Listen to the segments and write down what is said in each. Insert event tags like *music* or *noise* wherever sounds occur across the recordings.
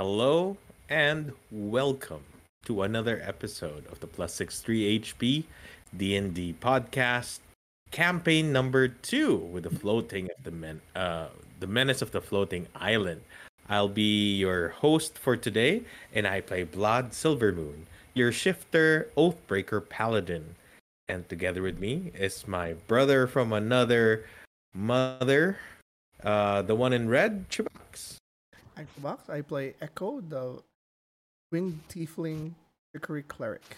Hello and welcome to another episode of the Plus Six Three HP D&D podcast, campaign number two with the floating of the men, uh, the menace of the floating island. I'll be your host for today, and I play Blaidd Silvermoon, your shifter, Oathbreaker Paladin. And together with me is my brother from another mother, uh, the one in red, Chubax. I'm Box. I play Echo, the winged tiefling trickery cleric.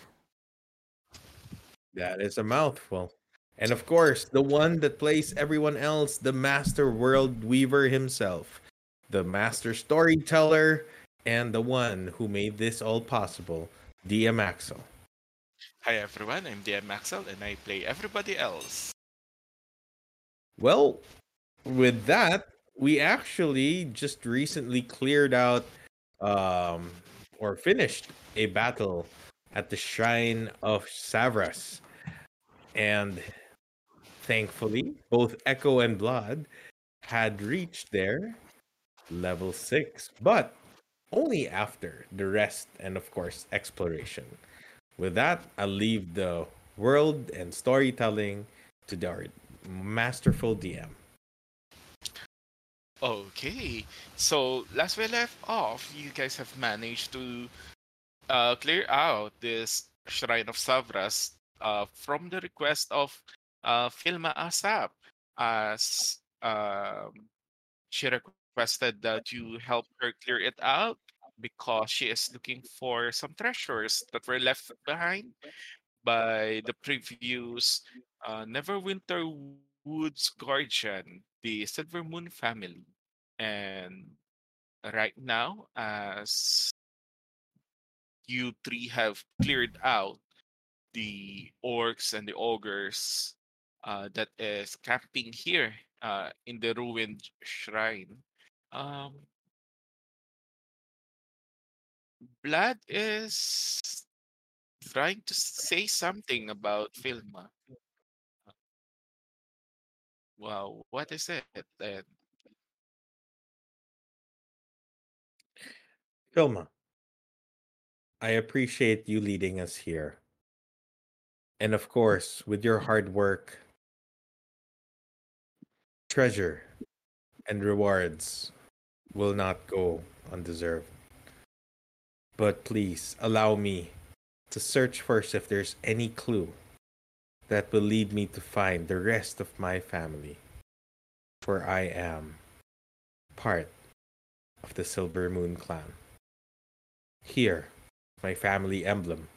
That is a mouthful. And of course, the one that plays everyone else, the master world weaver himself, the master storyteller, and the one who made this all possible, DM Axl. Hi everyone, I'm DM Axl and I play everybody else. Well, with that, we actually just recently cleared out um or finished a battle at the shrine of Savras. And thankfully, both Echo and Blaidd had reached their level 6, but only after the rest and of course exploration. With that, I'll leave the world and storytelling to the masterful DM. Okay, so last we left off, you guys have managed to uh, clear out this Shrine of Savras uh, from the request of uh, Filma Asap, as um, she requested that you help her clear it out because she is looking for some treasures that were left behind by the previous uh, Neverwinter Woods guardian, the Silver Moon family. And right now, as you three have cleared out the orcs and the ogres uh, that is camping here uh, in the ruined shrine. Um, Blaidd is trying to say something about Filma. Wow, what is it then? Filma, I appreciate you leading us here. And of course, with your hard work, treasure, and rewards will not go undeserved. But please allow me to search first if there's any clue that will lead me to find the rest of my family. For I am part of the Silver Moon clan. Here, my family emblem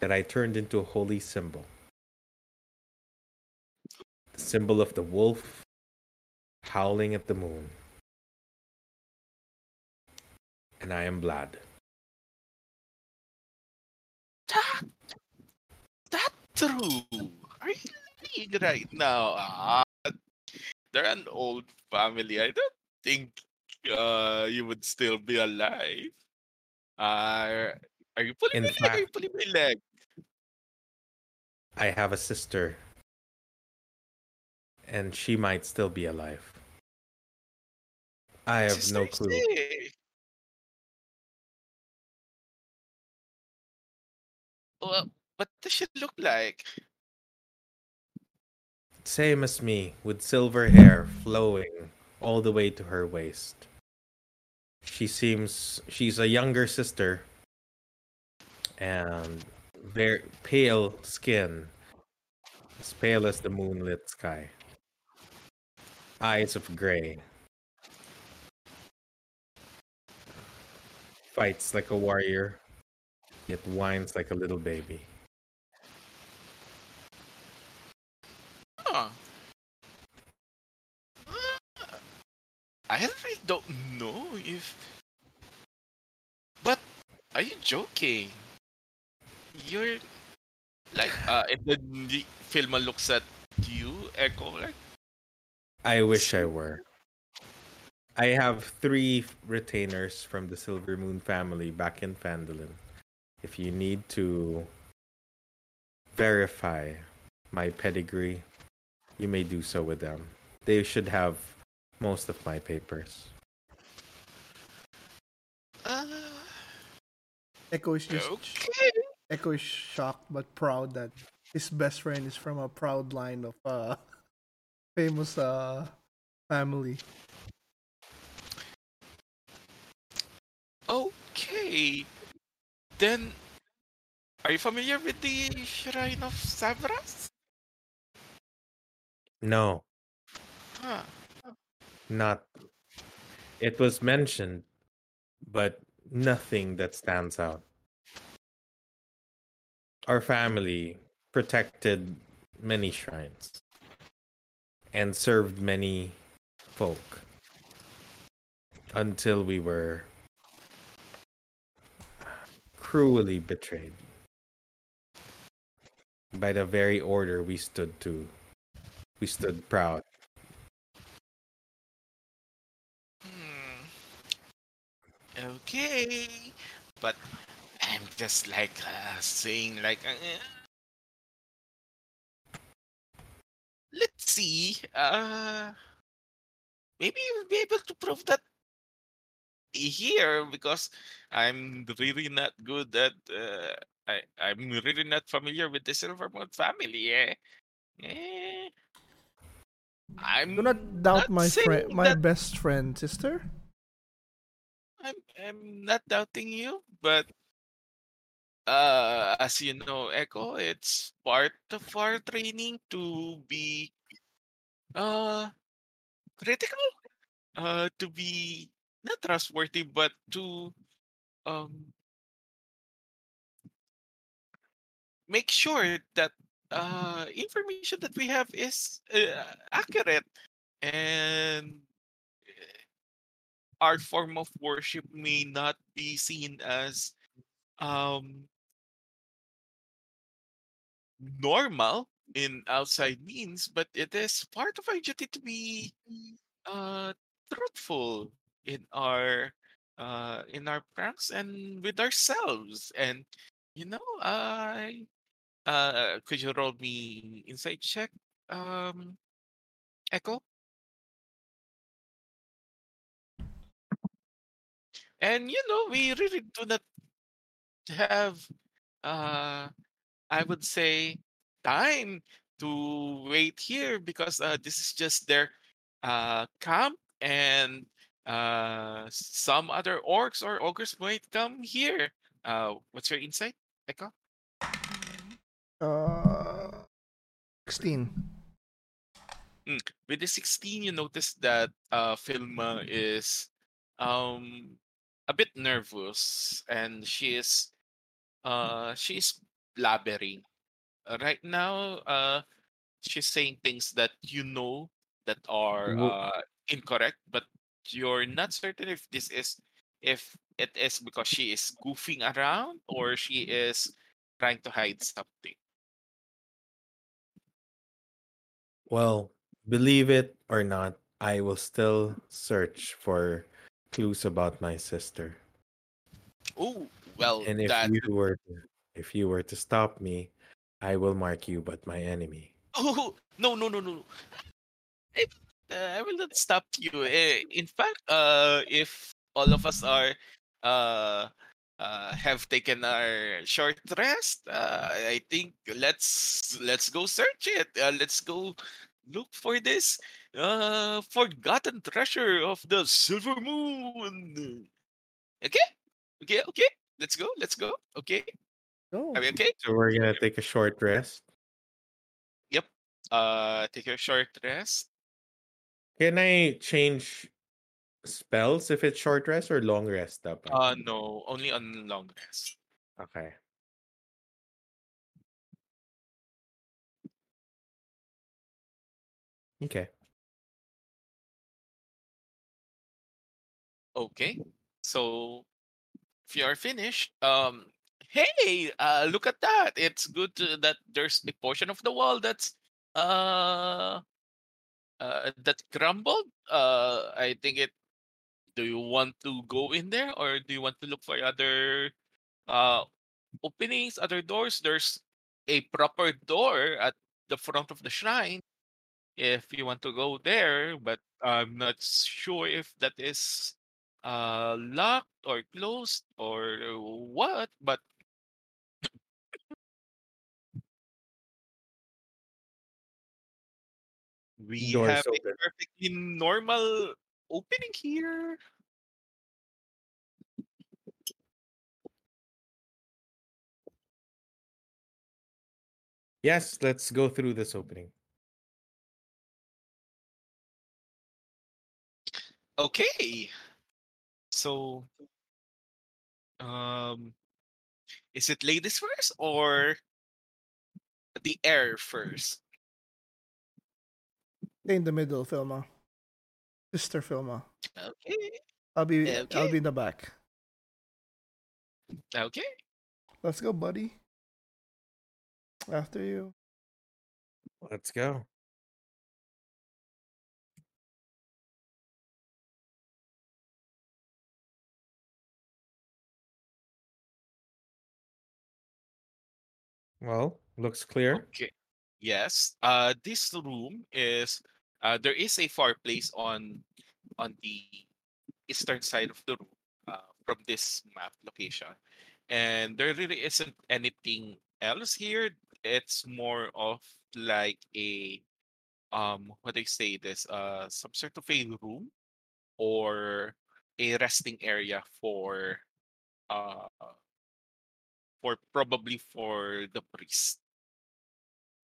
that I turned into a holy symbol. The symbol of the wolf howling at the moon. And I am Blaidd. That, that true. Are you lying right now? Ah, they're an old family. I don't think uh, you would still be alive. Uh, are you pulling In my leg? Are you pulling my leg? I have a sister. And she might still be alive. I have no clue. say. Well, what does she look like? Same as me, with silver hair flowing all the way to her waist. She seems she's a younger sister and very pale skin, as pale as the moonlit sky. Eyes of gray. Fights like a warrior, yet whines like a little baby. Huh. Uh, I really don't know if. But are you joking? You're like uh, and then the film looks at you, Echo, like I wish I were. I have three retainers from the Silver Moon family back in Phandalin. If you need to verify my pedigree, you may do so with them. They should have most of my papers. uh Echo is just Okay. Echo is shocked but proud that his best friend is from a proud line of uh *laughs* famous uh family. Okay. Then, are you familiar with the Shrine of Savras? No, Huh. not. It was mentioned, but nothing that stands out. Our family protected many shrines and served many folk until we were cruelly betrayed by the very order we stood to. We stood proud. Okay. But I'm just like uh, saying like uh, let's see. Uh maybe you'll be able to prove that here because I'm really not good at uh, I I'm really not familiar with the Silvermoon family. Eh? Eh, I'm Do not doubt not my friend, my that best friend, sister. I'm not doubting you, but uh as you know, Echo, it's part of our training to be uh critical, uh to be not trustworthy, but to um make sure that uh information that we have is uh, accurate and our form of worship may not be seen as um normal in outside means, but it is part of our duty to be uh truthful in our uh in our pranks and with ourselves. And you know, I uh could you roll me insight check, um Echo? And you know, we really do not have uh I would say time to wait here because uh, this is just their uh, camp and uh, some other orcs or ogres might come here. Uh, what's your insight, Echo? Uh, sixteen. Mm, With the 16, you notice that uh, Filma is um, a bit nervous and she is uh, she's blabbering. Uh, right now, uh, she's saying things that you know that are uh, incorrect, but you're not certain if this is if it is because she is goofing around or she is trying to hide something. Well, believe it or not, I will still search for clues about my sister. Oh, well, And if that you were to, if you were to stop me, I will mark you but my enemy. *laughs* oh no no no no. I, uh, I will not stop you. Eh, In fact, uh, if all of us are uh, uh, have taken our short rest, uh, I think let's let's go search it. Uh, let's go look for this uh, forgotten treasure of the Silver Moon. Okay, okay, okay. Let's go. Let's go. Okay, Oh, are we okay? So we're gonna take a short rest. Yep. Uh, take a short rest. Can I change spells if it's short rest or long rest? Dapat? Uh, no, only on long rest. okay. Okay. Okay. So if you are finished, um, hey, uh, look at that! It's good to, that there's a portion of the wall that's uh, uh that crumbled. Uh, I think it. Do you want to go in there, or do you want to look for other uh openings, other doors? There's a proper door at the front of the shrine if you want to go there, but I'm not sure if that is uh locked or closed or what, but we Doors have a perfectly normal opening here. Yes, let's go through this opening. Okay. So um is it ladies first or the air first? Stay in the middle, Filma. Sister Filma. Okay. I'll be I'll be in the back. Okay. Let's go, buddy. After you. Let's go. Well, looks clear. Okay. Yes. Uh this room is uh there is a fireplace on on the eastern side of the room uh, from this map location. And there really isn't anything else here. It's more of like a um what do I say this uh some sort of a room or a resting area for uh for probably for the priest.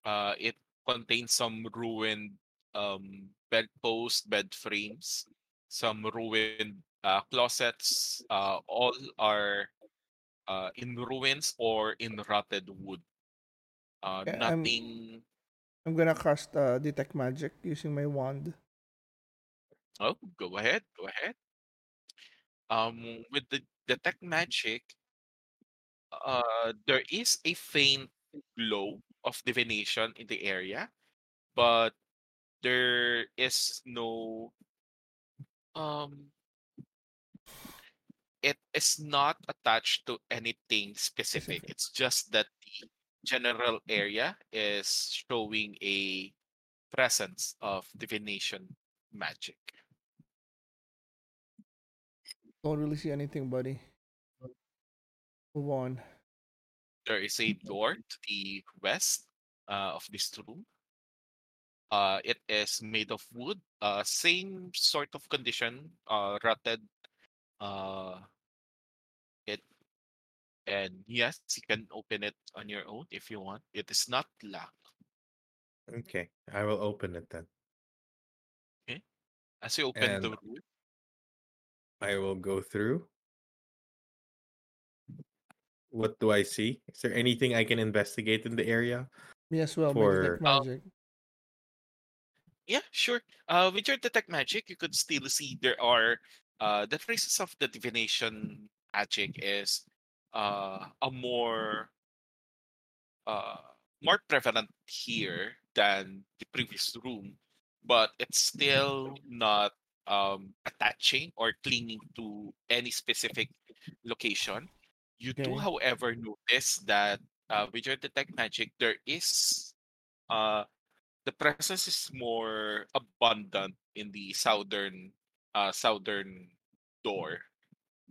Uh, it contains some ruined um, bedposts, bed frames, some ruined uh, closets. Uh, all are uh, in ruins or in rotted wood. Uh, Okay, I'm- nothing. I'm gonna cast uh, detect magic using my wand. Oh, go ahead. Go ahead. Um, with the detect magic, uh, there is a faint glow of divination in the area, but there is no um it is not attached to anything specific. Specific. It's just that the general area is showing a presence of divination magic. Don't really see anything, buddy. Move on. There is a door to the west uh, of this room. Uh, it is made of wood. Uh, same sort of condition, uh, rotted. Uh, it and yes, you can open it on your own if you want. It is not locked. Okay, I will open it then. Okay, as you open the And- room, I will go through. What do I see? Is there anything I can investigate in the area? Yes, as well. For- my detect magic. yeah, sure. Uh, with your detect magic, you could still see there are uh, the traces of the divination magic is uh, a more uh, more prevalent here than the previous room, but it's still not um, attaching or clinging to any specific location. You do, however, notice that uh, with your detect magic, there is uh, the presence is more abundant in the southern uh, southern door.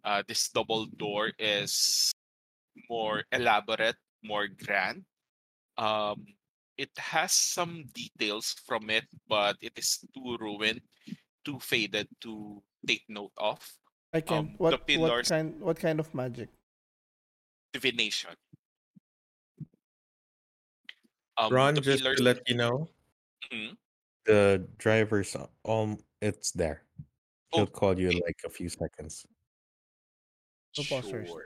Uh, this double door is more elaborate, more grand. Um, it has some details from it, but it is too ruined, too faded to take note of. I can. um, the what what kind what kind of magic? Divination. Um, Ron, the just pillars- to let you know, Mhm. the driver's um, it's there. He'll Oh, call you in like a few seconds. So pause first. Sure.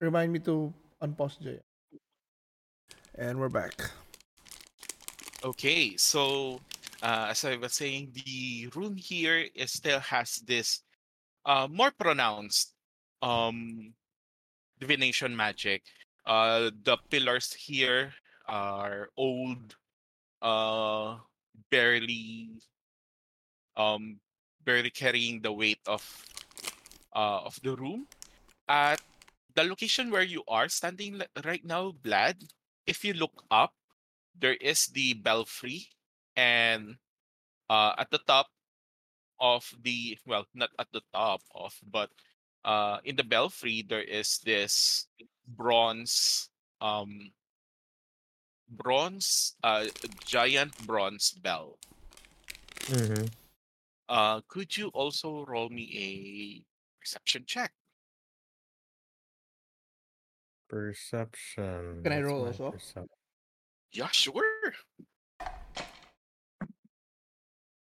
Remind me to unpause Jay. And we're back. Okay, so uh, as I was saying, the room here is still has this uh, more pronounced um, divination magic. Uh, the pillars here are old, uh, barely, um, barely carrying the weight of uh, of the room. At the location where you are standing right now, Blaidd, if you look up, there is the belfry, and uh, at the top, of the well, not at the top of, but uh, in the belfry there is this bronze um bronze uh giant bronze bell. Mm-hmm. Uh, could you also roll me a perception check? Perception. Can I What's roll my also? percep- Yeah, sure.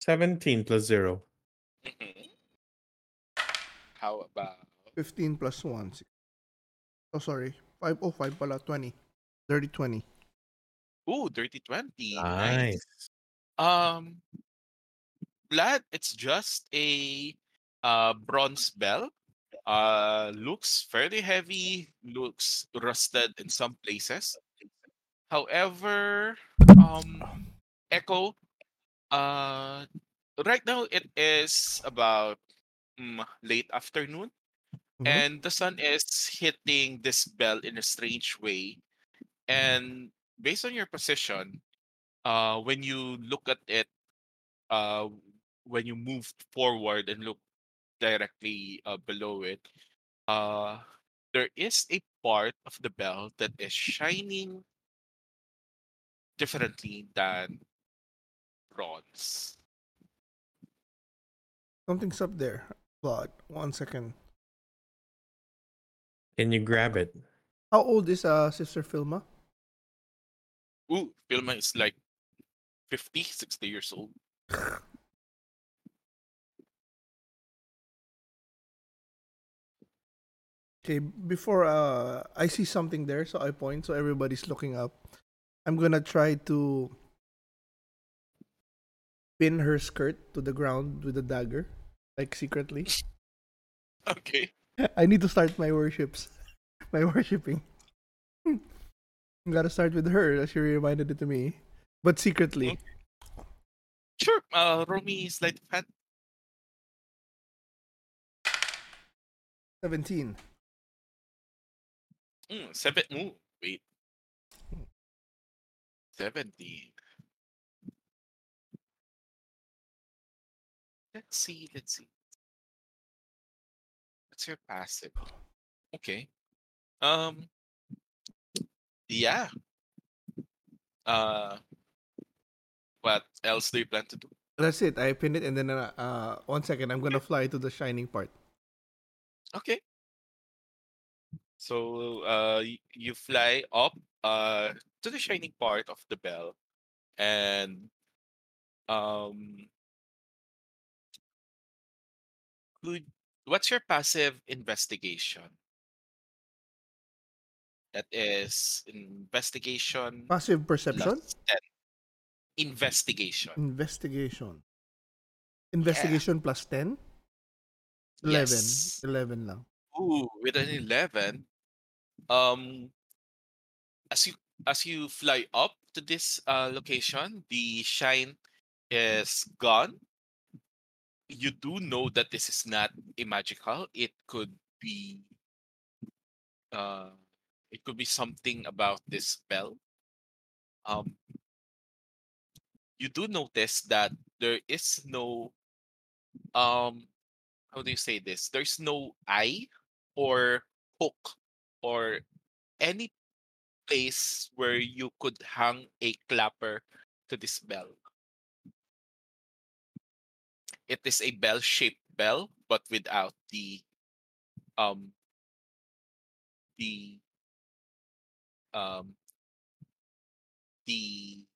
17 plus 0. Mhm. How about 15 plus 1. six- Oh, sorry. 5, oh, 5 pala. 20. Dirty 20. ooh, dirty twenty? Nice. Um, Blaidd, it's just a uh bronze bell. Uh, looks fairly heavy. Looks rusted in some places. However, um, Echo, uh, right now it is about mm, late afternoon, Mhm. and the sun is hitting this bell in a strange way. And based on your position, uh, when you look at it, uh, when you move forward and look directly uh, below it, uh, there is a part of the bell that is shining differently than bronze. Something's up there. Claude. One second. Can you grab it? How old is uh, Sister Filma? Ooh, Filma is like 50, 60 years old. Okay, before uh, I see something there, so I point, so everybody's looking up. I'm gonna try to pin her skirt to the ground with a dagger, like secretly. *laughs* Okay. *laughs* I need to start my worships, *laughs* my worshipping. *laughs* I gotta start with her, as she reminded it to me, but secretly. Sure. Uh, Romy is like fat. Seventeen. Mm, seven. Ooh, wait. 17. Let's see. Let's see. Your passive? Okay. Um. Yeah. Uh. What else do you plan to do? That's it. I pinned it, and then uh, uh, one second, I'm gonna fly to the shining part. Okay. So uh you fly up uh to the shining part of the bell and um could what's your passive investigation? That is investigation Passive perception, plus 10. Investigation. investigation, investigation plus ten. Eleven. Yes. Eleven lang. Ooh, with an 11, um, as you as you fly up to this uh, location, the shine is gone. You do know that this is not a magical. It could be, uh, it could be something about this spell. Um, you do notice that there is no, um, how do you say this? There's no eye or hook or any place where you could hang a clapper to this bell. It is a bell-shaped bell, but without the um the um the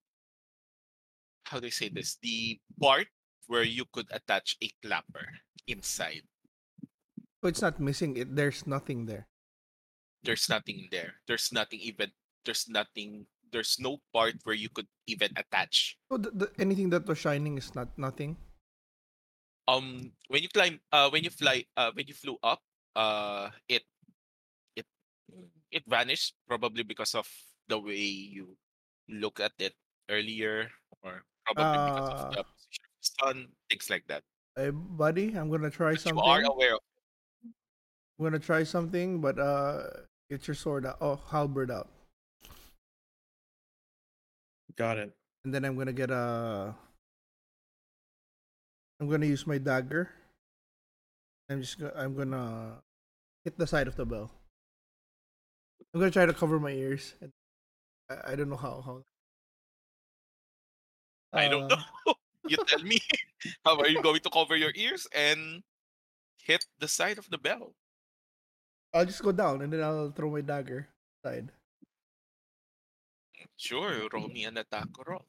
how do you say this? The part where you could attach a clapper inside. So it's not missing. It there's nothing there. there's nothing there. There's nothing even there's nothing there's no part where you could even attach. So the, the, anything that was shining is not nothing. Um when you climb uh when you fly uh when you flew up, uh it it it vanished probably because of the way you look at it earlier or probably because of Uh, the position of the sun, things like that. Hey, buddy, I'm gonna try But you something. are aware of I'm gonna try something, but uh, get your sword out. Oh, halberd out, Got it. and then I'm gonna get a I'm gonna use my dagger. I'm just go- I'm gonna hit the side of the bell. I'm gonna try to cover my ears. I, I don't know how how. I don't Uh, know. *laughs* you tell me. *laughs* How are you going to cover your ears and hit the side of the bell? I'll just go down and then I'll throw my dagger side. Sure, roll me an attack roll.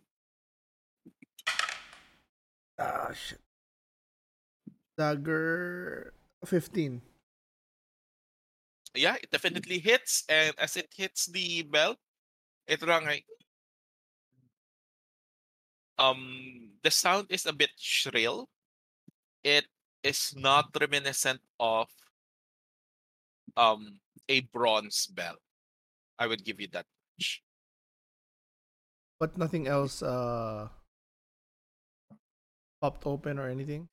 Ah shit. Dagger fifteen. Yeah, it definitely hits, and as it hits the bell, it rang um the sound is a bit shrill. It is not reminiscent of um a bronze bell. I would give you that much. But nothing else uh popped open or anything.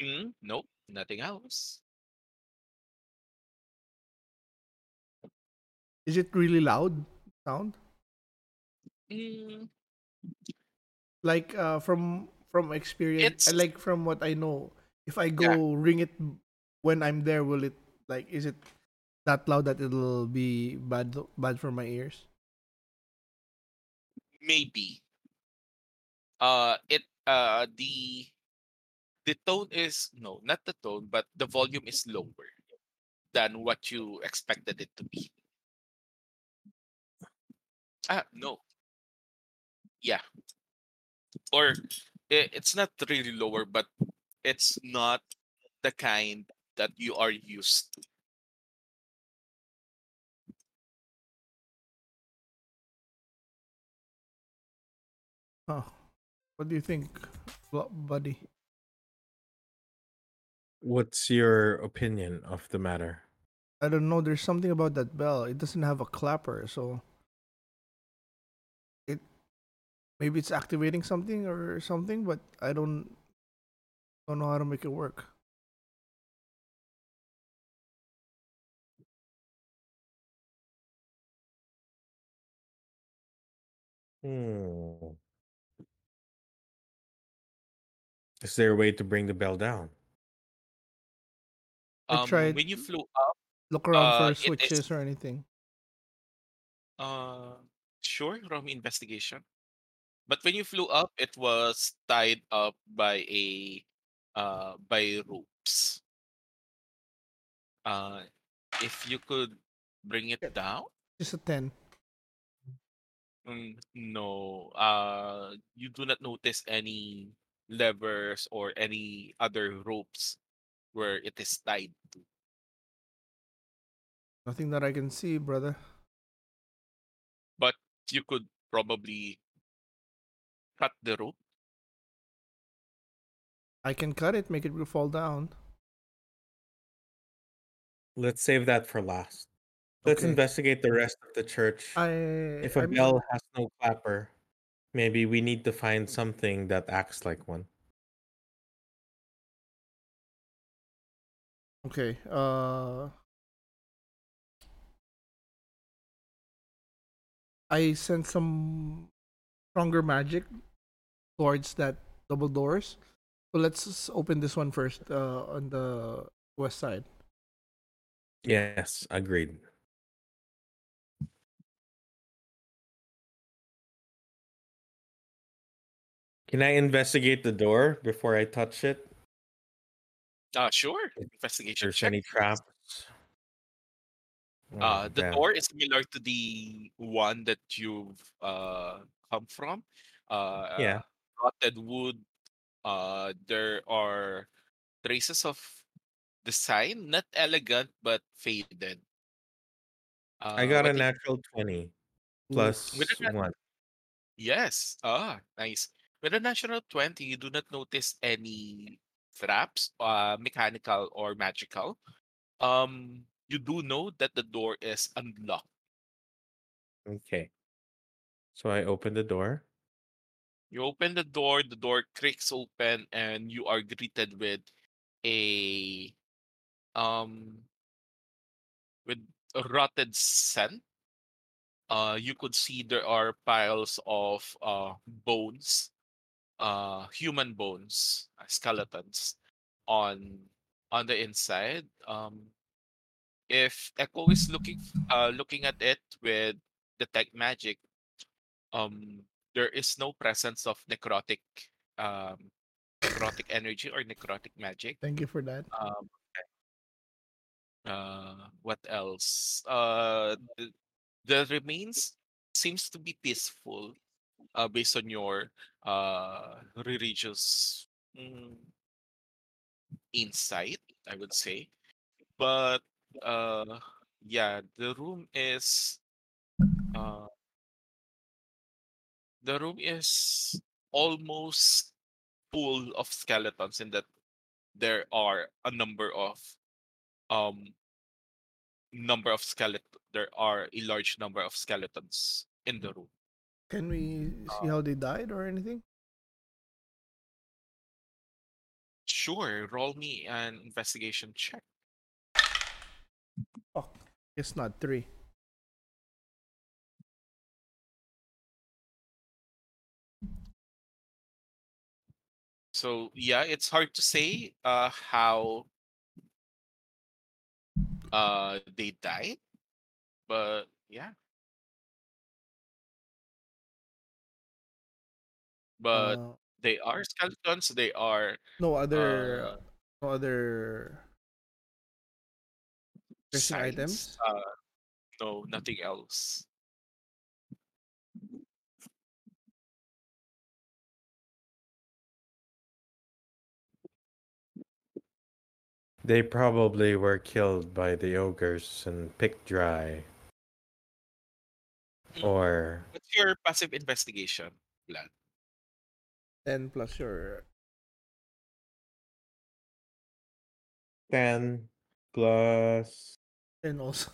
Mm, nope, nothing else. Is it really loud sound? Mm, Like uh from from experience It's- uh, like from what I know, if I Yeah. go ring it when I'm there, will it like is it that loud that it'll be bad bad for my ears? maybe. Uh, it uh the the tone is no, not the tone, but the volume is lower than what you expected it to be. Ah, no. Yeah. Or it's not really lower, but it's not the kind that you are used to. Oh. What do you think, buddy? What's your opinion of the matter? I don't know. There's something about that bell. It doesn't have a clapper, so it maybe it's activating something or something, but I don't don't know how to make it work. Hmm. Is there a way to bring the bell down? I Um, tried- when you flew up, Look around Uh, for is- switches or anything. Uh, sure, roll me investigation. But when you flew up, it was tied up by a uh by ropes. Uh, if you could bring it down. Just a ten. Mm, no, uh, you do not notice any levers or any other ropes where it is tied to. Nothing that I can see, brother. But you could probably cut the rope. I can cut it, make it fall down. Let's save that for last. Let's Okay. investigate the rest of the church. I if a I'm- bell has no clapper, maybe we need to find something that acts like one. Okay. Uh I sent some stronger magic towards that double doors. So let's open this one first uh on the west side. Yes, agreed. Can I investigate the door before I touch it? Uh, sure. Investigation There's check. any traps? Uh, Oh, the damn. door is similar to the one that you've uh come from. Uh, Yeah. rotted wood. Uh, there are traces of design, not elegant but faded. Uh, I got a what you- natural 20 plus nat- one. Yes. Ah, nice. With a natural 20, you do not notice any traps, uh, mechanical or magical. Um, you do know that the door is unlocked. Okay. So I open the door. You open the door, the door creaks open, and you are greeted with a um with a rotted scent. Uh, you could see there are piles of uh bones uh human bones, uh, skeletons on on the inside. Um, if Echo is looking uh looking at it with detect magic, um, there is no presence of necrotic um necrotic energy or necrotic magic. Thank you for that. Um, uh, what else? Uh, the, the remains seems to be peaceful uh, based on your uh, religious mm, insight, I would say. But uh, yeah, the room is uh, the room is almost full of skeletons in that there are a number of um number of skeleton there are a large number of skeletons in the room Can we see how they died or anything? sure roll me an investigation check Fuck. it's not three. so yeah it's hard to say uh how uh they died but yeah but uh, they are skeletons. They are no other uh, uh no other items. Uh, no, nothing else. They probably were killed by the ogres and picked dry. Mm. Or what's your passive investigation, Blaidd? 10 plus your 10 plus 10 also.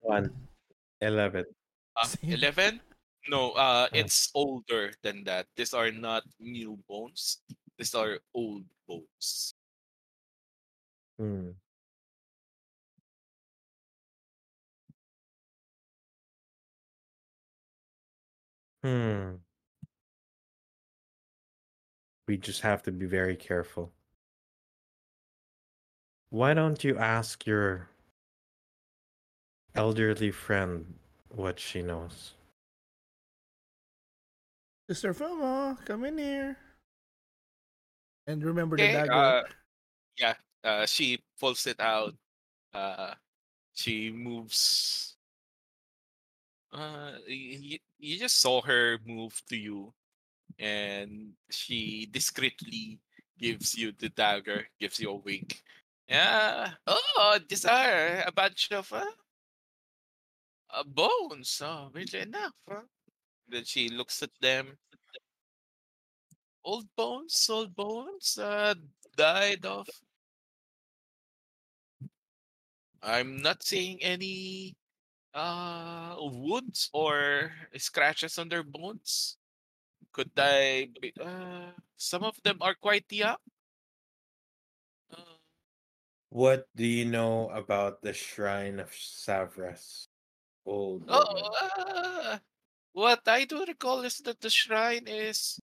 1 11 uh, *laughs* 11 no uh it's older than that. These are not new bones. These are old bones. Hmm. Hmm. We just have to be very careful. Why don't you ask your elderly friend what she knows? Sister Filma, come in here. And remember the Okay, dagger. uh, yeah, uh, she pulls it out. Uh, she moves. Uh, you, you just saw her move to you, and she discreetly gives you the dagger, gives you a wink. Yeah. Oh, these are a bunch of uh, uh, bones. Oh, really enough. Huh? Then she looks at them. Old bones, old bones. Uh, died off. I'm not seeing any uh wounds or scratches on their bones. Could I? Be, uh, some of them are quite young. Uh, What do you know about the Shrine of Savras? Old Oh, uh, what I do recall is that the shrine is,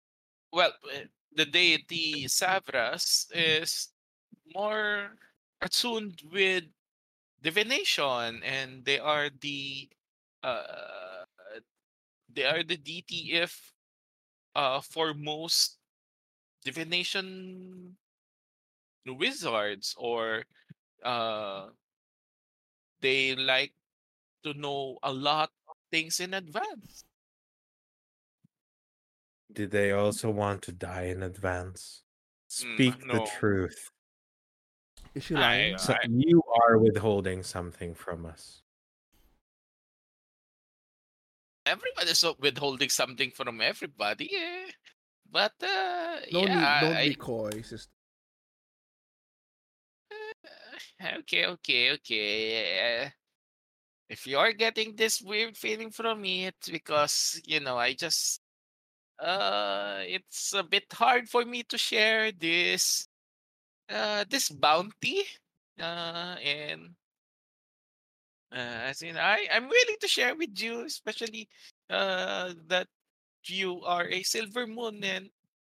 well, eh, the deity Savras is more attuned with divination, and they are the, uh, they are the deity if, uh, for most divination wizards or, uh, they like to know a lot of things in advance. Did they also want to die in advance? Mm, Speak the truth. Is she I- lying? So I- you are withholding something from us. So- withholding something from everybody. eh. But uh, no yeah, need, don't I, be coy, sister. uh, okay, okay, okay. uh, If you're getting this weird feeling from me, it's because you know I just uh, it's a bit hard for me to share this uh this bounty uh and uh, as in I I'm willing to share with you, especially uh that you are a silver moon and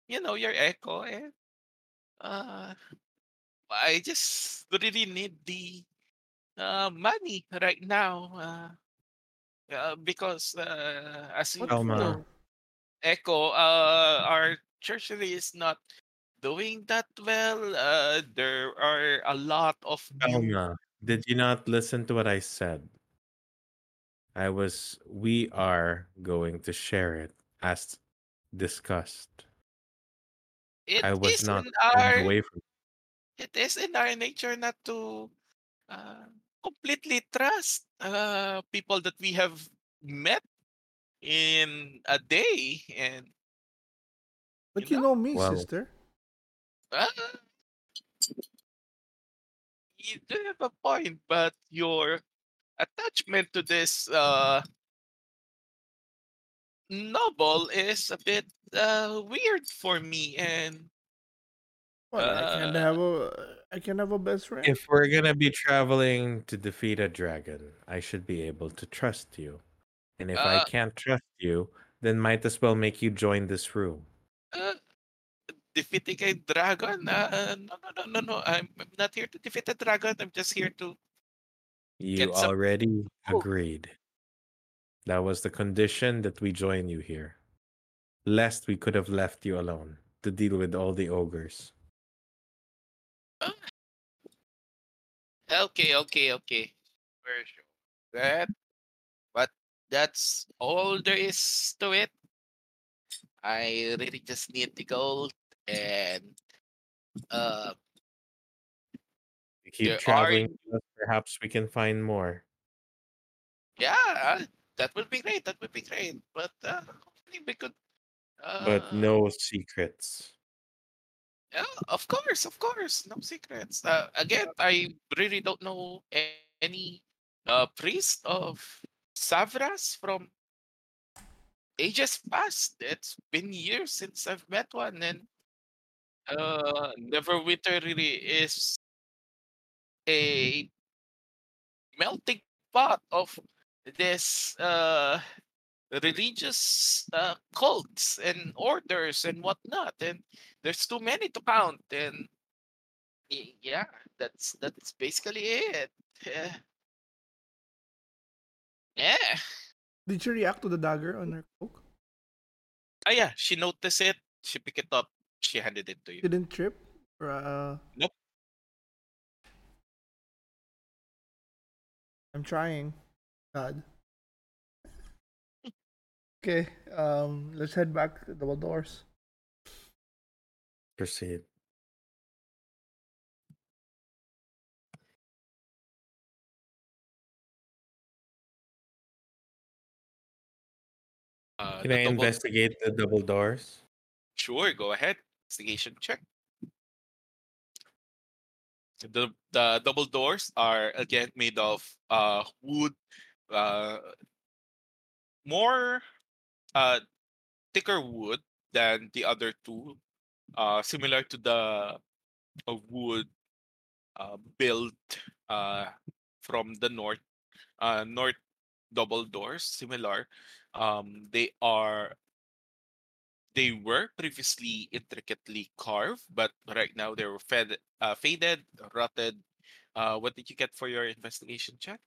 you know your echo and uh I just really need the uh money right now. Uh, uh because uh as you Elma. know. Echo, uh our treasury is not doing that well. Uh there are a lot of Elma, did you not listen to what I said? I was. We are going to share it as discussed. it I was is not in our away from. it is in our nature not to uh, completely trust uh, people that we have met in a day and But you you know know me, Well- sister. uh, you do have a point but your attachment to this uh, novel is a bit uh, weird for me and What? I can Uh, have a I can have a best friend. If we're gonna be traveling to defeat a dragon, I should be able to trust you. And if I Uh, can't trust you, then might as well make you join this room. uh, defeating a dragon uh, no no no no no I'm, I'm not here to defeat a dragon i'm just here to You some- already Oh. agreed. That was the condition that we join you here. Lest we could have left you alone to deal with all the ogres. Okay, okay, okay. Sure. That, but that's all there is to it. I really just need the gold and uh We keep There are- traveling, perhaps we can find more. yeah, uh, that would be great. That would be great. But uh hopefully we could uh But no secrets. Yeah, of course, of course, no secrets. Uh, again, I really don't know any uh, priest of Savras from ages past. It's been years since I've met one, and uh, Neverwinter really is a melting pot of this uh, religious uh, cults and orders and whatnot, and there's too many to count. And yeah, that's that's basically it. Yeah. Yeah. Did she react to the dagger on her cloak? Oh yeah, she noticed it. She picked it up. She handed it to you. She didn't trip? Or, uh... Nope. I'm trying. God. Okay, um, let's head back to the double doors. Proceed. Uh, Can I double- investigate the double doors? Sure, go ahead. Investigation check. The the double doors are again made of uh wood, uh more uh thicker wood than the other two, uh similar to the uh, wood uh built uh from the north uh north double doors similar um they are they were previously intricately carved, but right now they were fed, uh, faded, rotted. Uh, what did you get for your investigation check?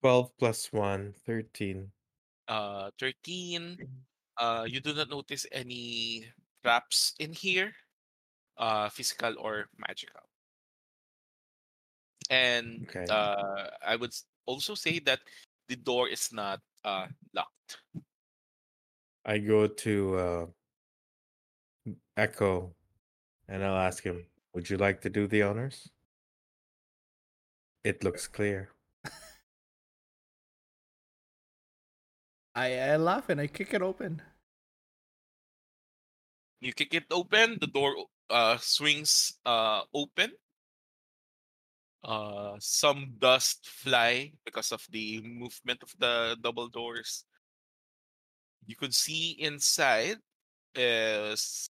12 plus 1, 13. Uh, 13. Uh, you do not notice any traps in here, uh, physical or magical. And Okay. uh, I would also say that the door is not uh, locked. I go to uh, Echo and I'll ask him, Would you like to do the honors? It looks clear. I, I laugh and I kick it open. You kick it open, the door uh swings uh open. Uh some dust fly because of the movement of the double doors. You could see inside is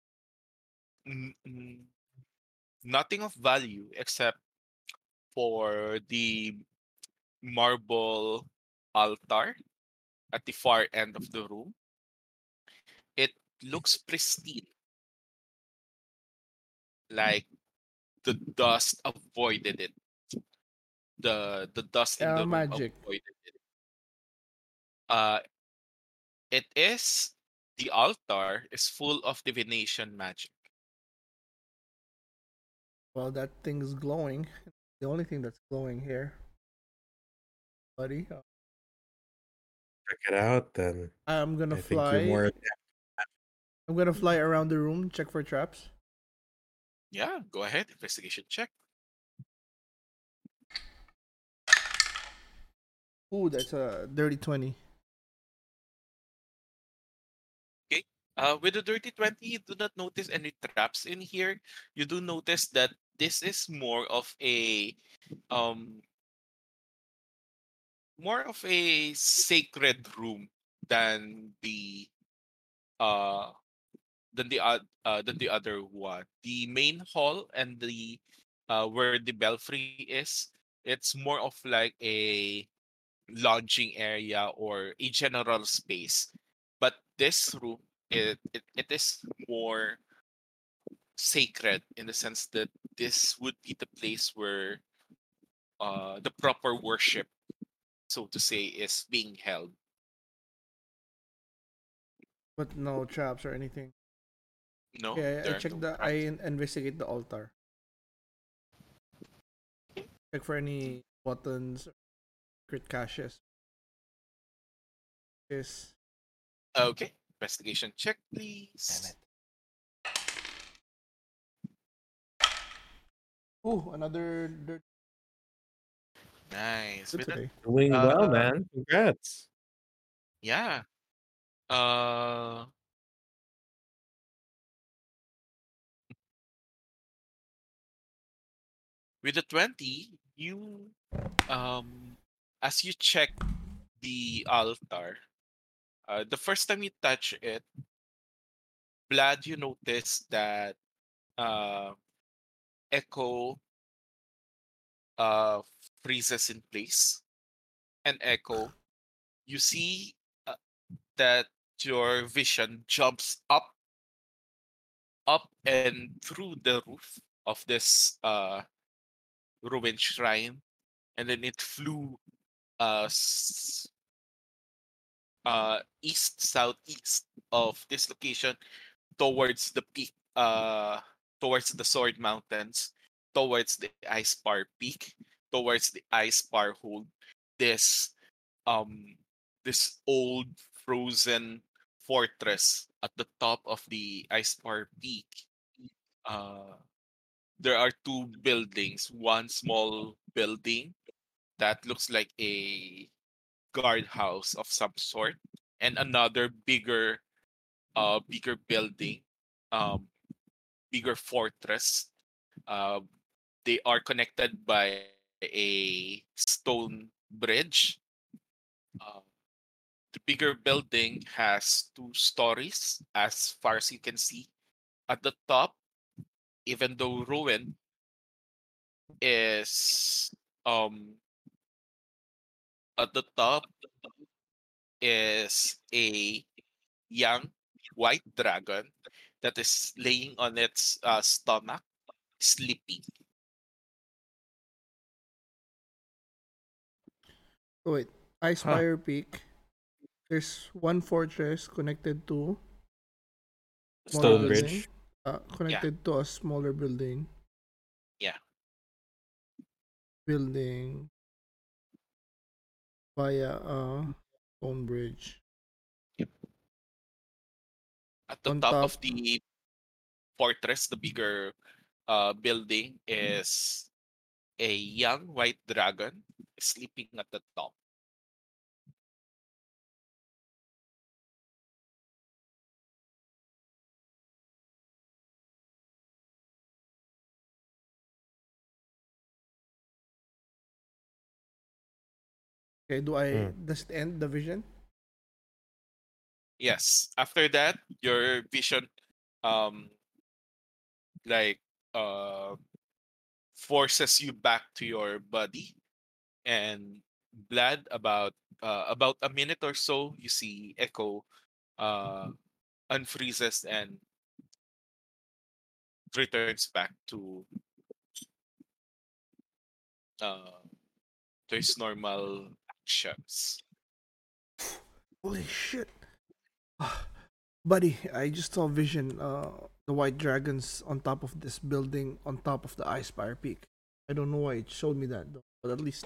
n- n- nothing of value except for the marble altar at the far end of the room. It looks pristine. Like the dust avoided it. The the dust in the room magic. avoided it. Uh it is the altar is full of divination magic. Well, that thing is glowing. *laughs* The only thing that's glowing here, buddy. uh, Check it out then. I'm gonna I think fly. you're more *laughs* I'm gonna fly around the room, check for traps. Yeah, go ahead, investigation check. Ooh, that's a dirty twenty. Uh, with the dirty 20, you do not notice any traps in here. You do notice that this is more of a um more of a sacred room than the uh than the oth- uh than the other one. The main hall and the uh where the belfry is, it's more of like a lodging area or a general space. But this room it, it, it is more sacred in the sense that this would be the place where uh, the proper worship, so to say, is being held. But no traps or anything. No, Okay, I- I check no the. traps. I in- investigate the altar. Check for any buttons, crit caches. Yes. Okay, investigation check, please. Ooh, another dirt. Nice. Good that- today. doing well, Uh, man. Congrats. yeah. Uh, with the 20, you um as you check the altar, uh, the first time you touch it, Blaidd, you notice that uh, Echo uh, freezes in place. And Echo, you see uh, that your vision jumps up, up and through the roof of this uh, ruined shrine, and then it flew uh, uh, east southeast of this location towards the peak, uh, towards the Sword Mountains, towards the Icespire Peak, towards the Icespire Hold. This, um, this old frozen fortress at the top of the Icespire Peak. Uh, there are two buildings. One small building that looks like a guardhouse of some sort, and another bigger uh bigger building um bigger fortress. Uh they are connected by a stone bridge. Uh, the bigger building has two stories as far as you can see at the top even though ruined is um at the top is a young white dragon that is laying on its uh, stomach, sleeping. Oh, wait. Ice Huh. Peak. There's one fortress connected to Stone Bridge. Uh, connected to a smaller building. Yeah. Building via a stone bridge. At the top, top. of the fortress, the bigger uh, building is a young white dragon sleeping at the top. Okay, do I Hmm. does it end the vision? Yes. After that, your vision, um, like, uh, forces you back to your body, and blood about uh, about a minute or so, you see Echo, uh, unfreezes and returns back to uh to his normal actions. Holy shit. *sighs* Buddy, I just saw vision uh the white dragons on top of this building on top of the ice spire peak. I don't know why it showed me that though, but at least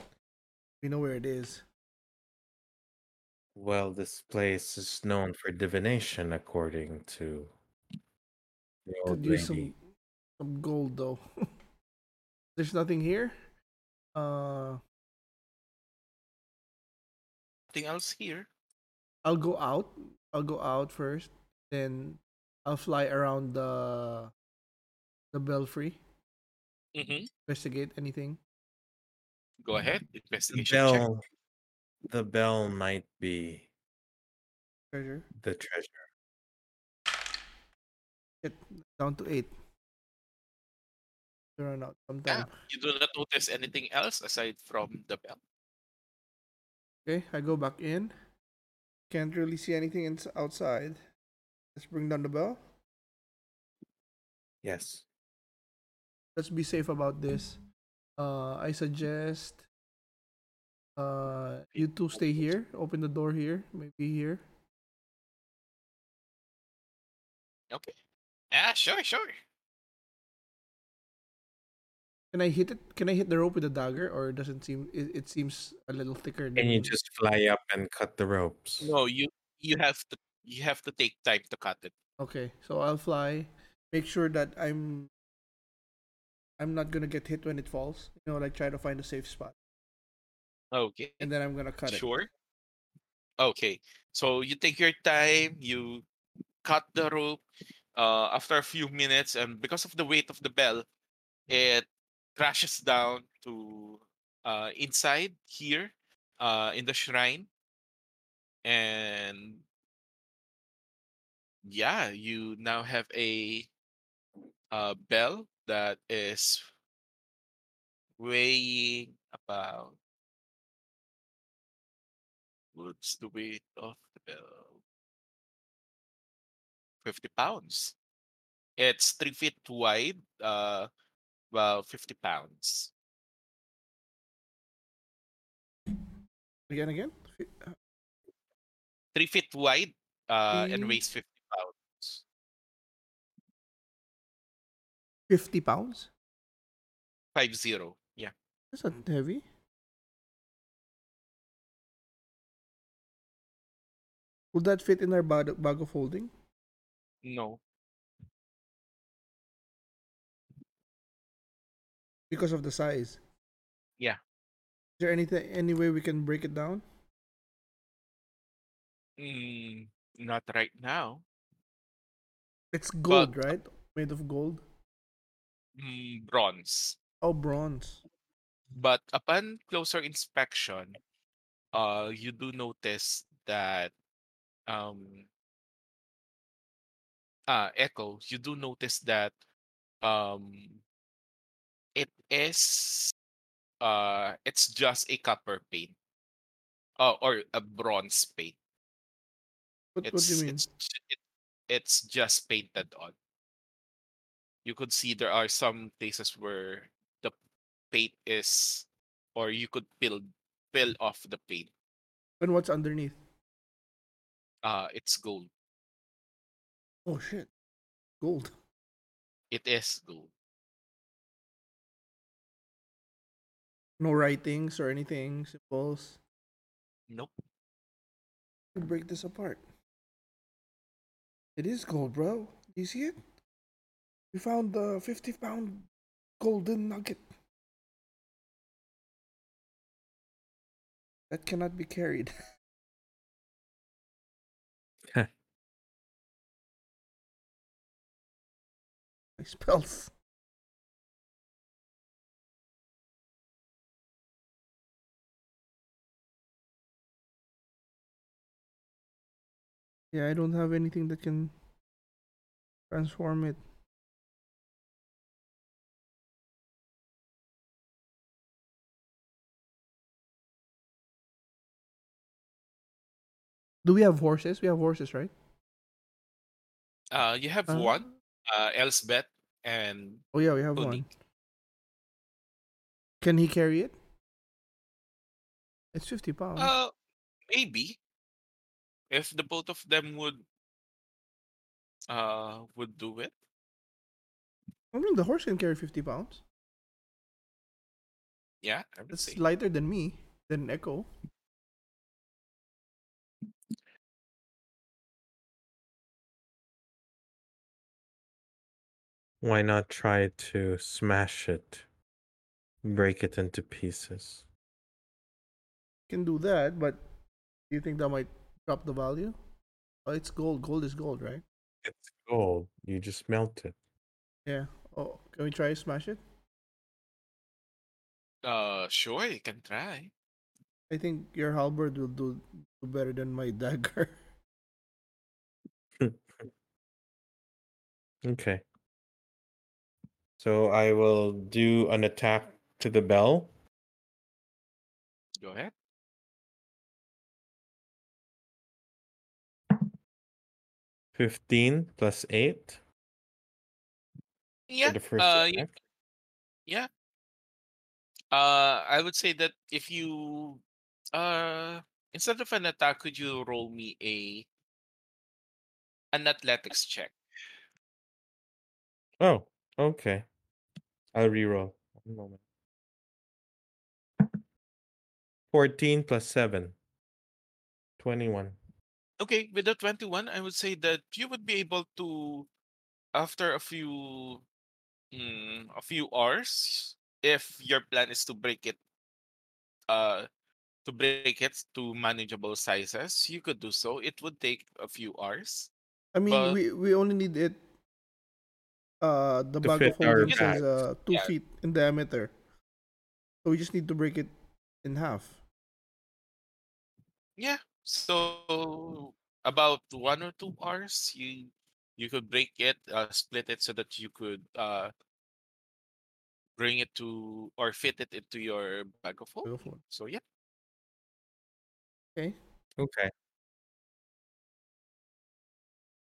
we know where it is. Well, this place is known for divination, according to the old Could use lady. some some gold though. *laughs* There's nothing here. Uh Nothing else here. I'll go out. I'll go out first. Then I'll fly around the the belfry. hmm Investigate anything. Go ahead. The Investigation check. bell, the bell might be Treasure. the treasure. Get down to eight. Run out sometime. Yeah, you do not notice anything else aside from the bell. Okay, I go back in. Can't really see anything ins- outside. Let's bring down the bell. Yes. Let's be safe about this. Uh, I suggest uh you two stay here. Open the door here. Maybe here. Okay. Yeah, sure, sure. Can I hit it? Can I hit the rope with a dagger, or it doesn't seem it, it seems a little thicker? Can you just fly up and cut the ropes? No, you you have to you have to take time to cut it. Okay, so I'll fly. Make sure that I'm I'm not gonna get hit when it falls. You know, like try to find a safe spot, Okay. and then I'm gonna cut it. Sure. Okay. So you take your time, you cut the rope. Uh, after a few minutes, and because of the weight of the bell, it crashes down to uh, inside here uh, in the shrine. And yeah, you now have a uh, bell that is weighing about what's the weight of the bell? 50 pounds. It's three feet wide, uh, well, 50 pounds. Again, again. Uh, Three feet wide, uh, and Mm. weighs 50 pounds. Fifty pounds. Five zero. Yeah. That's not heavy. Would that fit in our bag, bag of holding? No. Because of the size. Yeah. Is there anything any way we can break it down? Mm, not right now. It's gold, right? Made of gold. Mm, bronze. Oh, bronze. But upon closer inspection, uh, you do notice that um, uh, Echo, you do notice that um, is uh, it's just a copper paint, uh, or a bronze paint. What, what It's do you mean? it's it, it's just painted on. You could see there are some places where the paint is, or you could peel peel off the paint. And what's underneath? Uh, it's gold. Oh shit. Gold. It is gold. No writings or anything, symbols. Nope. We break this apart. It is gold, bro. You see it? We found the 50 pound golden nugget. That cannot be carried. *laughs* My spells. Yeah, I don't have anything that can transform it. Do we have horses? We have horses, right? Uh, you have Uh, one, uh, Elsbeth and Oh yeah, we have Tony. one. Can he carry it? It's fifty pounds. Uh, maybe if the both of them would uh would do it. I mean, the horse can carry fifty pounds. Yeah, I would It's say. lighter than me, than Echo. Why not try to smash it? Break it into pieces. Can do that, but do you think that might drop the value? Oh, it's gold. Gold is gold, right? It's gold. You just melt it. Yeah. Oh, can we try to smash it? Uh, sure, you can try. I think your halberd will do, do better than my *laughs* dagger. *laughs* Okay. So I will do an attack to the bell. Go ahead. Fifteen plus eight Yeah. for the first uh, y- attack. yeah. Uh, I would say that if you uh instead of an attack, could you roll me a an athletics check? Oh, okay. I'll reroll. One moment. Fourteen plus seven. Twenty-one. Okay, with the 21, I would say that you would be able to, after a few, mm, a few hours, if your plan is to break it, uh, to break it to manageable sizes, you could do so. It would take a few hours. I mean, But- we we only need it. Uh, the To bag of our holding says uh two Yeah. feet in diameter, so we just need to break it in half. Yeah. So about one or two hours, you you could break it, uh, split it so that you could uh bring it to or fit it into your bag of Bag holding. of. So yeah. Okay. Okay.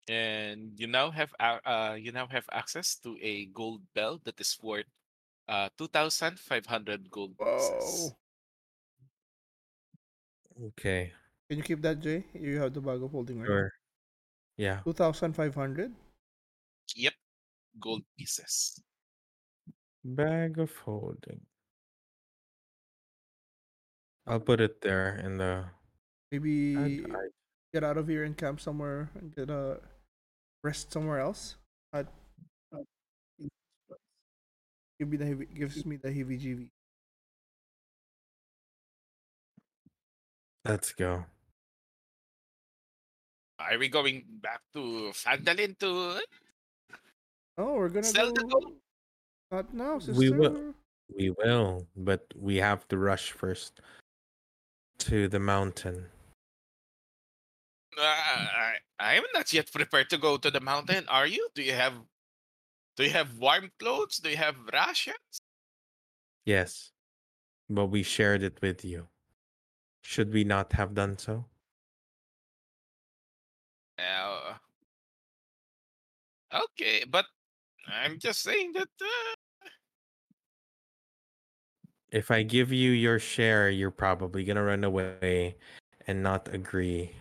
and you now have ac- uh you now have access to a gold bell that is worth uh 2500 gold pieces. Whoa. Okay. Can you keep that, Jay? You have the bag of holding, right? Sure. Yeah. Two thousand five hundred. yep gold pieces Bag of holding. I'll put it there in the. Maybe I- I- get out of here and camp somewhere and get a rest somewhere else. At, at give me the heavy, gives me the heebie-jeebie. let's go. Are we going back to Phandalin to Oh, we're gonna sell the gold Not now, sister. We will. We will, but we have to rush first to the mountain. uh, I, I am not yet prepared to go to the mountain are you do you have do you have warm clothes do you have rations Yes, but we shared it with you. Should we not have done so? Uh, okay but i'm just saying that uh, If I give you your share, you're probably gonna run away and not agree.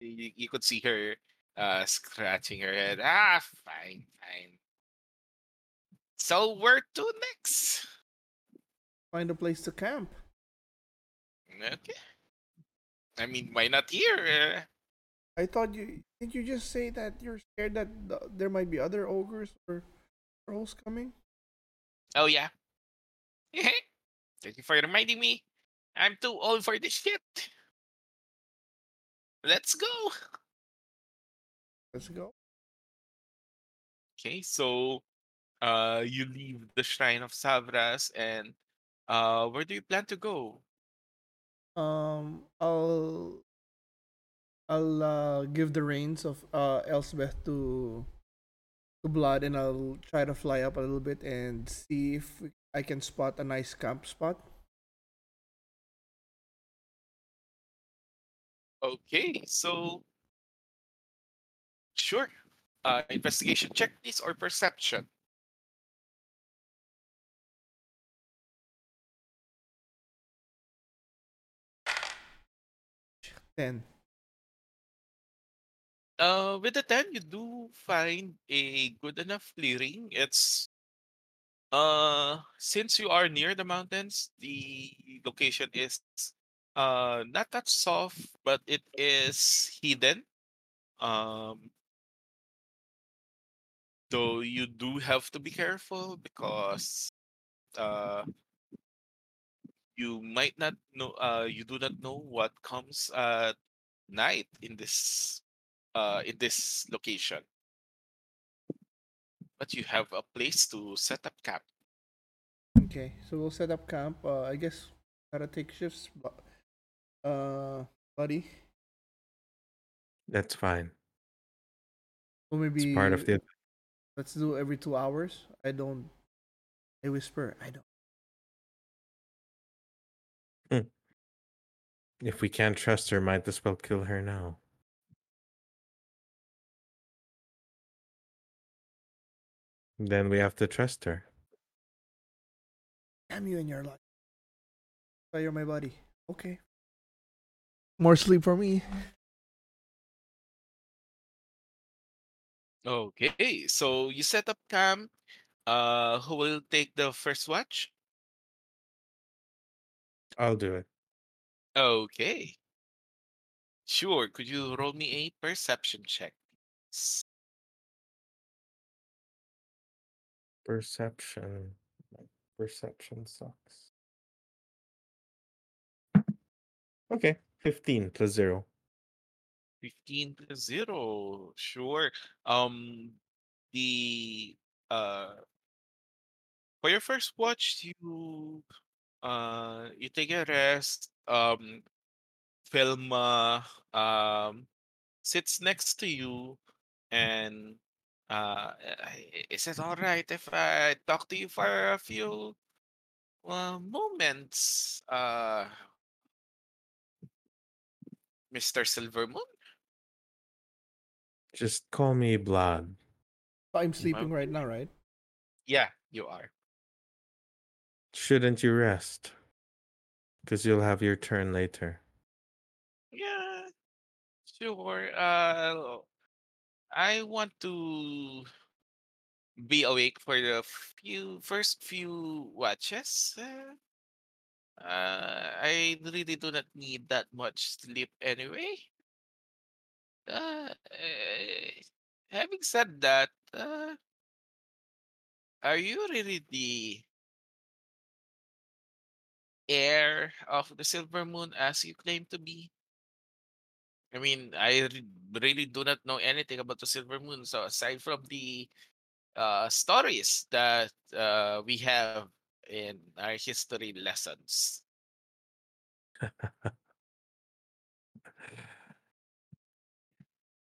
you, you could see her uh scratching her head. Ah, fine, fine. So where to next? Find a place to camp. Okay. I mean, why not here? I thought you did you just say that you're scared that th- there might be other ogres or trolls coming? oh yeah. Thank you for reminding me. I'm too old for this shit. Let's go. Let's go. Okay, so uh you leave the shrine of Savras and uh where do you plan to go? Um, I'll I'll uh, give the reins of uh Elsbeth to to Blaidd, and I'll try to fly up a little bit and see if I can spot a nice camp spot. Okay, so sure. Uh, investigation check, please, or perception. Ten. Uh, with the 10, you do find a good enough clearing. It's uh since you are near the mountains, the location is uh not that soft, but it is hidden. Um so you do have to be careful because uh you might not know uh you do not know what comes at night in this uh in this location but you have a place to set up camp Okay, so we'll set up camp. Uh, I guess gotta take shifts, but uh, buddy. That's fine. Or maybe It's part of the. let's do every two hours. I don't. I whisper. I don't. If we can't trust her, might as well kill her now. Then we have to trust her. Damn you and your luck. But you're my buddy. Okay. More sleep for me. okay so you set up camp uh who will take the first watch I'll do it. okay sure could you roll me a perception check please? Perception. Perception sucks. Okay, 15 plus 0. 15 to 0 sure um the uh for your first watch you uh you take a rest um Filma um sits next to you and uh i- is it all right if I talk to you for a few uh, moments uh Mr. Silvermoon Just call me Blaidd. I'm sleeping right now, right? yeah you are Shouldn't you rest? Because you'll have your turn later. Yeah, sure. Uh, I want to be awake for the few first few watches. Uh, uh, I really do not need that much sleep anyway. Uh, eh, having said that, uh, are you really the heir of the Silver Moon as you claim to be? I mean, I re- really do not know anything about the Silver Moon. So aside from the uh, stories that uh, we have in our history lessons,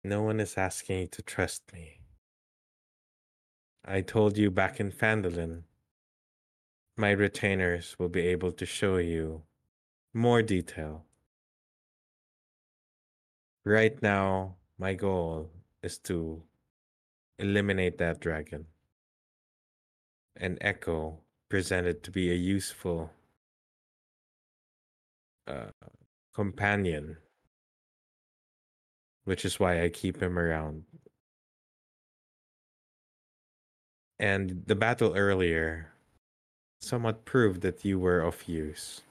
No one is asking you to trust me. I told you back in Phandalin, my retainers will be able to show you more detail. Right now, my goal is to eliminate that dragon. And Echo presented to be a useful uh, companion, which is why I keep him around. And the battle earlier somewhat proved that you were of use.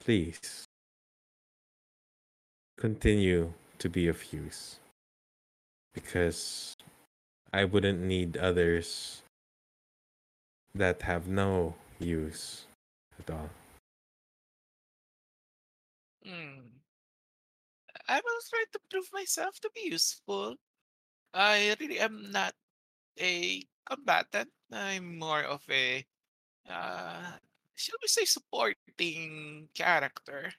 Please continue to be of use because I wouldn't need others that have no use at all. hmm, I will try to prove myself to be useful. I really am not a combatant. I'm more of a, uh, shall we say, supporting character.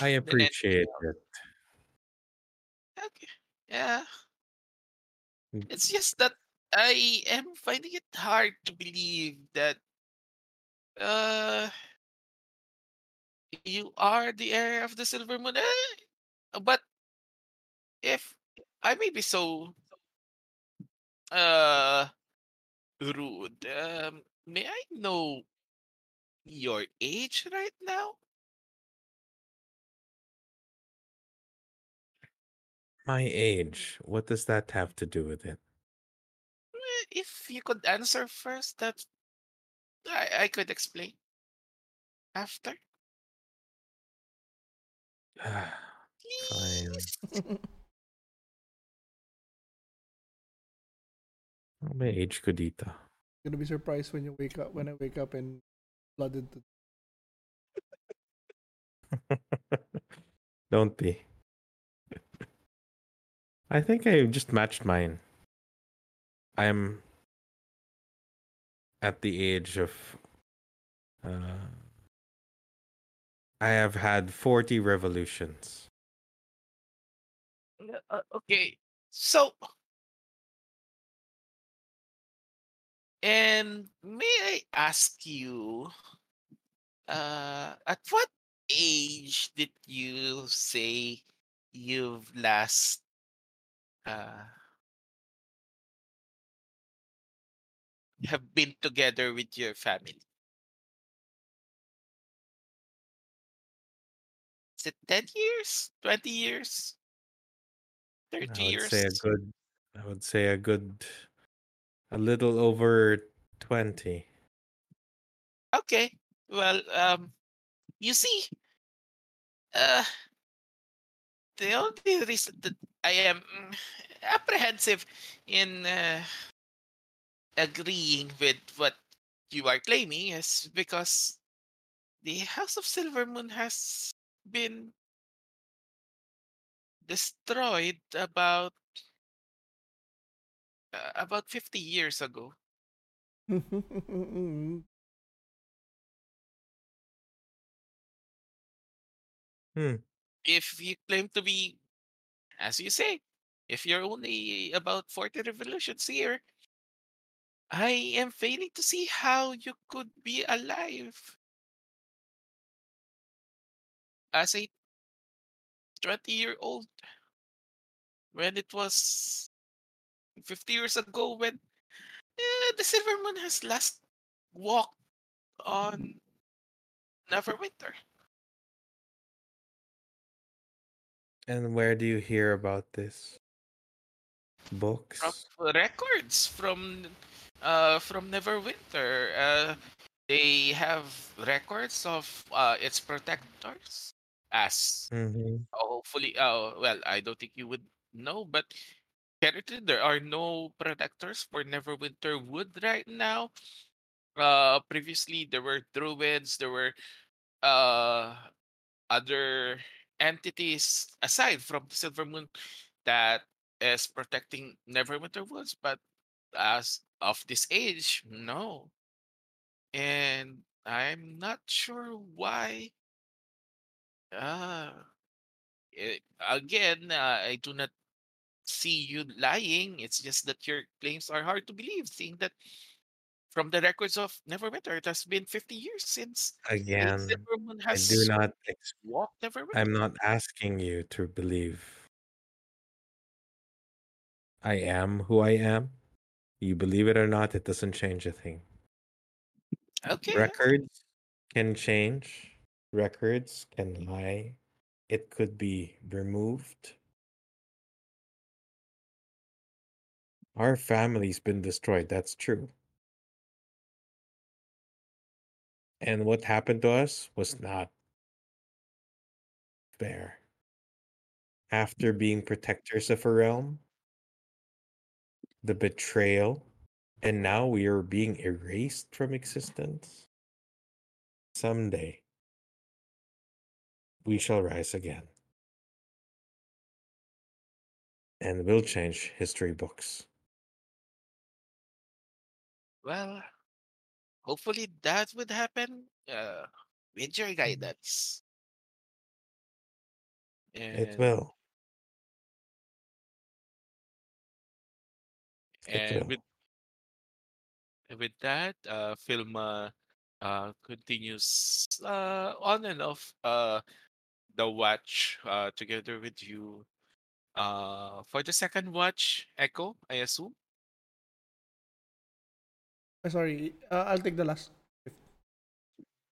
I *laughs* appreciate it. Okay. Yeah. Mm. It's just that I am finding it hard to believe that uh you are the heir of the Silver Moon. Eh, but if I may be so Uh, rude. Um, may I know your age right now? My age. What does that have to do with it? Eh, If you could answer first, that I, I could explain after. *sighs* Fine. Please. Ano may age ko dito? You're gonna be surprised when you wake up when I wake up and flooded to *laughs* Don't be. I think I just matched mine. I'm at the age of. Uh, I have had 40 revolutions. Uh, okay. So, and may I ask you, uh, at what age did you say you've last uh, have been together with your family? Is it 10 years? 20 years? 30 I would years? say a good. I would say a good. A little over 20. Okay. Well, um, you see, uh, the only reason that I am mm, apprehensive in uh, agreeing with what you are claiming is because the House of Silver Moon has been destroyed about uh, about 50 years ago. *laughs* Hmm. If you claim to be, as you say, if you're only about 40 revolutions here, I am failing to see how you could be alive as a 20 year old when it was 50 years ago when eh, the Silver Moon has last walked on Neverwinter. And where do you hear about this? From Books? records from uh from Neverwinter. Uh they have records of uh its protectors as hmm hopefully uh well I don't think you would know but currently there are no protectors for Neverwinter Wood right now. Uh previously there were druids, there were uh other entities aside from the Silver Moon that is protecting Neverwinter Woods, but as of this age, no. And I'm not sure why. Uh, eh, again, uh, I do not see you lying. It's just that your claims are hard to believe, seeing that from the records of Neverwinter, it has been 50 years since Again, Moon I do not. Ex- walked Neverwinter. I'm not asking you to believe. I am who I am. You believe it or not, it doesn't change a thing. Okay. Records can change. Records can lie. It could be removed. Our family's been destroyed. That's true. And what happened to us was not fair. After mm-hmm. being protectors of a realm, the betrayal, and now we are being erased from existence. Someday, we shall rise again. And will change history books. Well, hopefully that would happen uh, with your guidance. It And, will. It and will. with with that, uh, Filma uh, continues uh, on and off uh, the watch uh, together with you. Uh, for the second watch, Echo, I assume. Uh, sorry, uh, I'll take the last.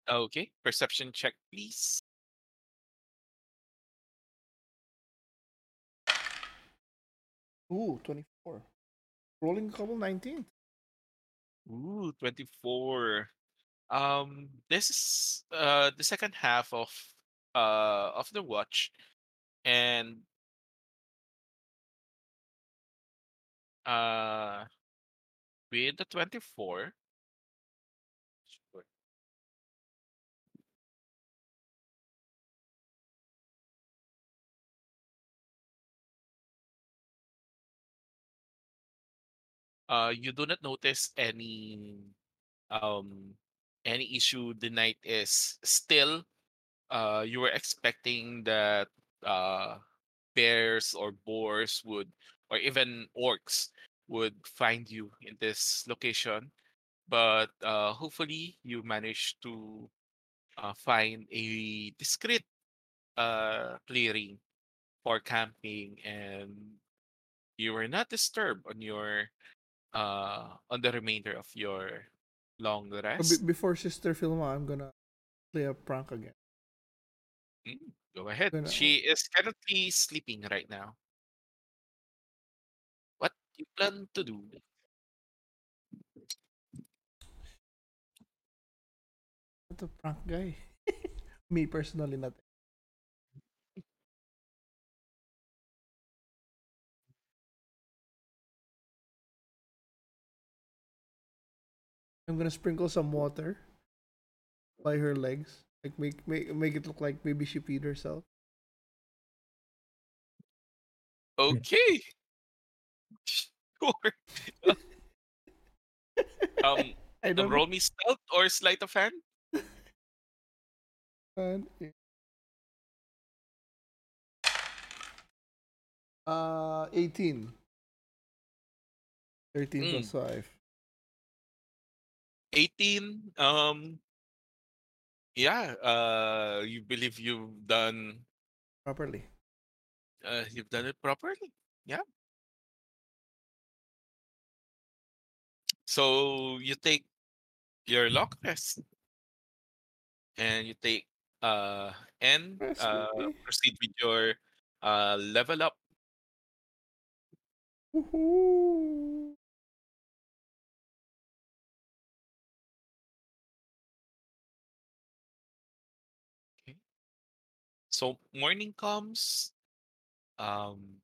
Okay, perception check, please. Ooh, 24. Rolling a couple 19. Ooh, 24. Um, this is uh the second half of uh of the watch, and uh with the 24. Uh, you do not notice any um any issue the night is still uh you were expecting that uh bears or boars would or even orcs would find you in this location but uh hopefully you managed to uh, find a discreet uh clearing for camping and you were not disturbed on your uh on the remainder of your long Uh, rest be- before Sister Filma, I'm gonna play a prank again. Mm, Go ahead. Gonna- She is currently sleeping right now. You plan to do? What a prank guy. *laughs* Me personally, not. I'm gonna sprinkle some water by her legs, like make make make it look like maybe she peed herself. Okay. Sure. *laughs* um, uh, roll me stealth or sleight of hand. *laughs* And uh, 18. 13 plus 5. 18. Um, yeah. Uh, you believe you've done Properly. uh, you've done it properly. Yeah. So you take your long rest, and you take uh and uh proceed with your uh level up. Woohoo! So morning comes. Um,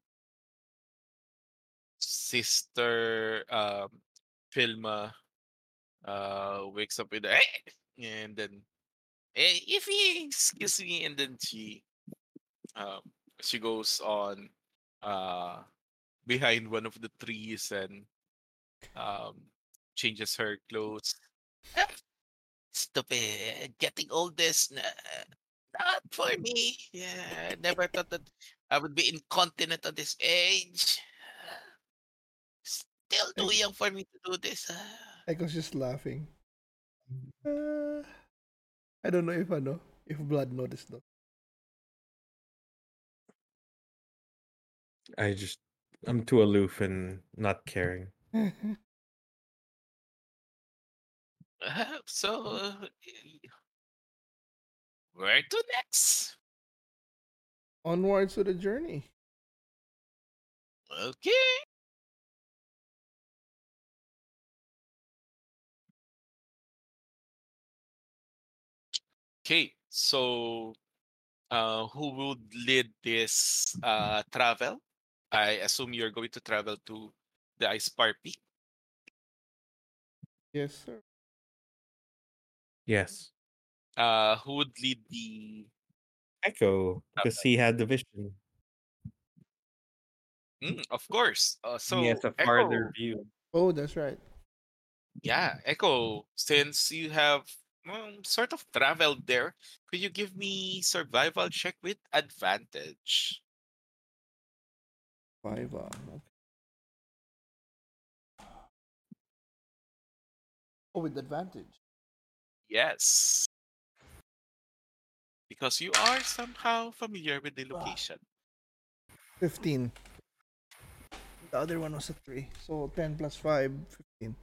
sister um Filma uh wakes up with a and then if he excuse me and then she um she goes on uh behind one of the trees and um changes her clothes. Ah, stupid getting all this not for me. Yeah never thought that i would be incontinent at this age still too young for me to do this. I was just laughing. Uh, I don't know if I know if Blaidd noticed though. I just I'm too aloof and not caring. Uh, *laughs* *laughs* so, uh, where to next? Onwards to the journey. Okay. Okay, so uh, who would lead this uh, travel? I assume you're going to travel to the Icespire Peak. Yes, sir. Yes. Uh, who would lead the? Echo, because he had the vision. Mm, of course. Uh, so he has a Echo, farther view. Oh, that's right. yeah, Echo. Since you have um, sort of traveled there, could you give me survival check with advantage? Five. Uh, okay. Oh, with advantage. Yes. Because you are somehow familiar with the location. 15. The other one was a 3. So 10 plus 5, 15.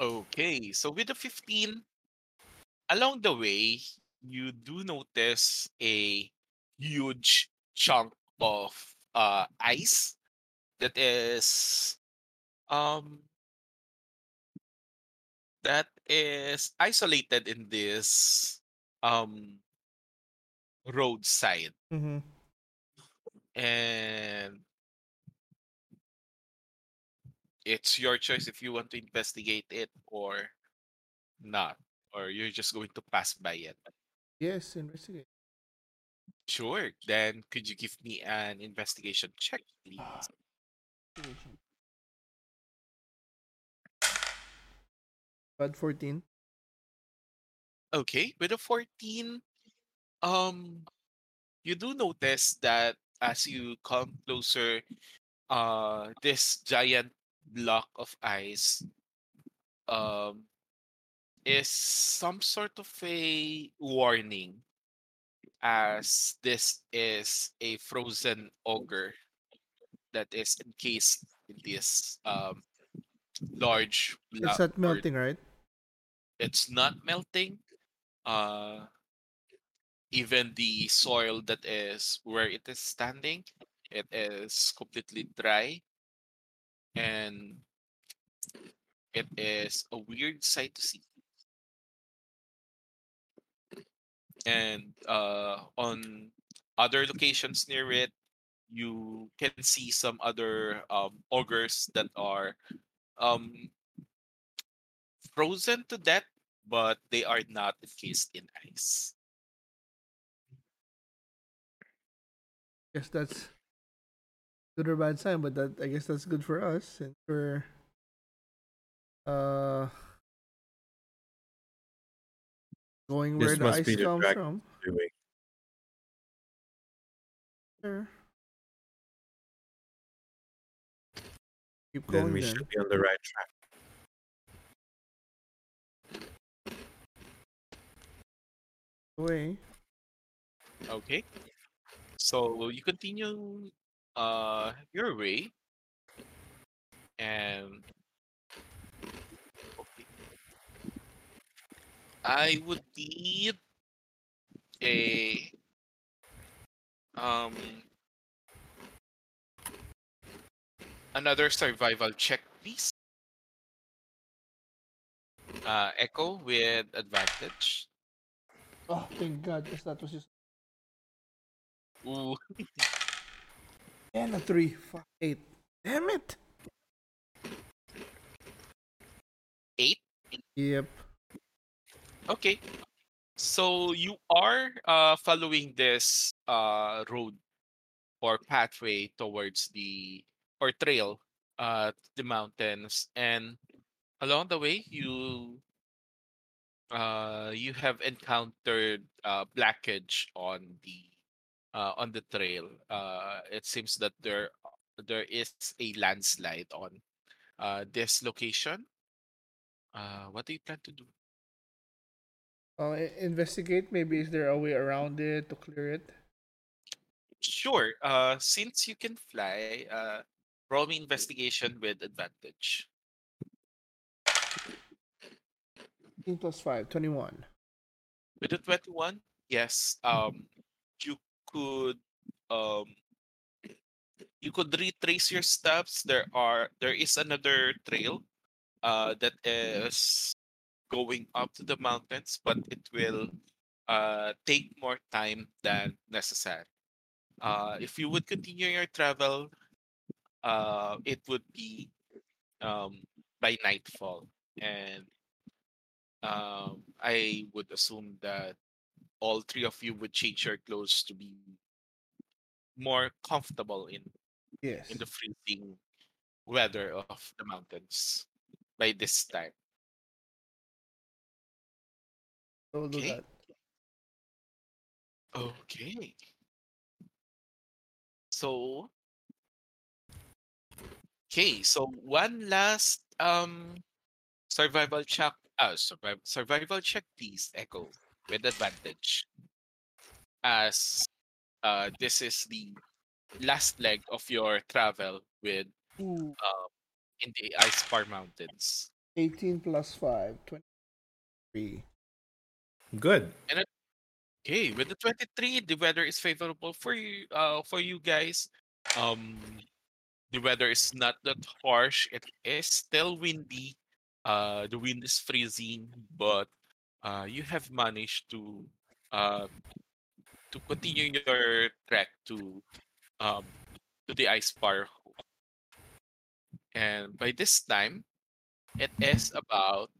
Okay, so with the 15, along the way, you do notice a huge chunk of uh, ice that is um that is isolated in this um roadside Mm-hmm. and it's your choice if you want to investigate it or not or you're just going to pass by it Yes, investigate. sure then could you give me an investigation check please Investigation. Bad 14. okay with a 14 um you do notice that as you come closer uh this giant block of ice um is some sort of a warning as this is a frozen ogre that is encased in this um large It's not melting, right? it's not melting uh even the soil that is where it is standing it is completely dry and it is a weird sight to see and uh on other locations near it you can see some other um ogres that are um frozen to death but they are not encased in ice. Guess that's good or bad sign, but that I guess that's good for us and we're uh going where This the must ice be comes dragon. from. Doing. Sure. Keep Then going we then. should be on the right track. Away. Okay. So you continue uh your way and I would need a um another survival check please. Uh echo with advantage. Oh, thank God, because that was just Ooh, *laughs* and a three, fuck eight. Damn it. eight. Yep. Okay. So you are uh following this uh road or pathway towards the or trail uh the mountains and along the way you uh you have encountered uh blackage on the uh on the trail. Uh it seems that there there is a landslide on uh this location. Uh what do you plan to do? Uh, investigate. Maybe is there a way around it to clear it? Sure. Uh, since you can fly, uh, roll me investigation with advantage. 15 plus 5, 21. With a twenty-one, yes. Um, you could um, you could retrace your steps. There are there is another trail, uh, that is going up to the mountains, but it will uh take more time than necessary. Uh, if you would continue your travel, uh, it would be um, by nightfall, and um, I would assume that all three of you would change your clothes to be more comfortable in Yes. in the freezing weather of the mountains by this time. So we'll do Okay. that. Okay. So okay, so one last um survival check uh survival survival check please, Echo, with advantage. As uh this is the last leg of your travel with Ooh, um in the Icespire Mountains. 18 plus 5, 23. Good. Okay, with the 23, the weather is favorable for you uh for you guys. Um the weather is not that harsh. It is still windy. Uh the wind is freezing, but uh you have managed to uh to continue your trek to um to the Icespire. And by this time, it is about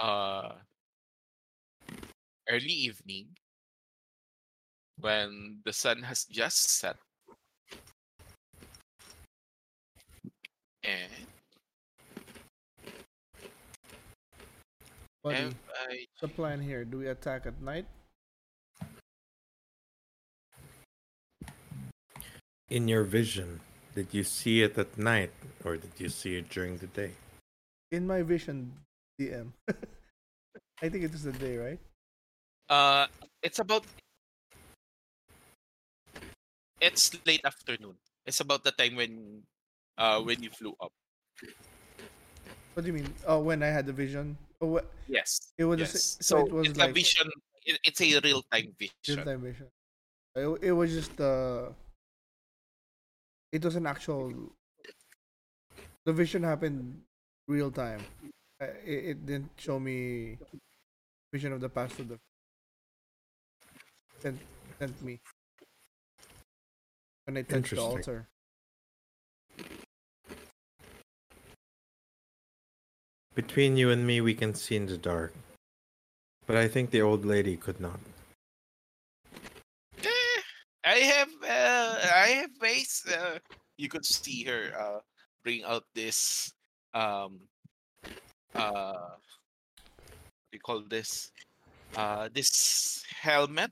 uh early evening when the sun has just set and Buddy, I what's the plan here? Do we attack at night? In your vision, did you see it at night or did you see it during the day? In my vision, DM. *laughs* I think it is the day, right? uh it's about it's late afternoon. It's about the time when uh when you flew up. What do you mean? Oh, when I had the vision. Oh, what? Yes. It was yes. sa- so it was it's like- a vision it, it's a real time vision. Real time vision. It, it was just uh It was an actual. The vision happened real time. Uh, It, it didn't show me vision of the past of the sent sent me when I touched the Interesting. altar. Between you and me, we can see in the dark. But I think the old lady could not. Eh, I have uh, I have ways. Uh, you could see her uh, bring out this um uh you call this uh this helmet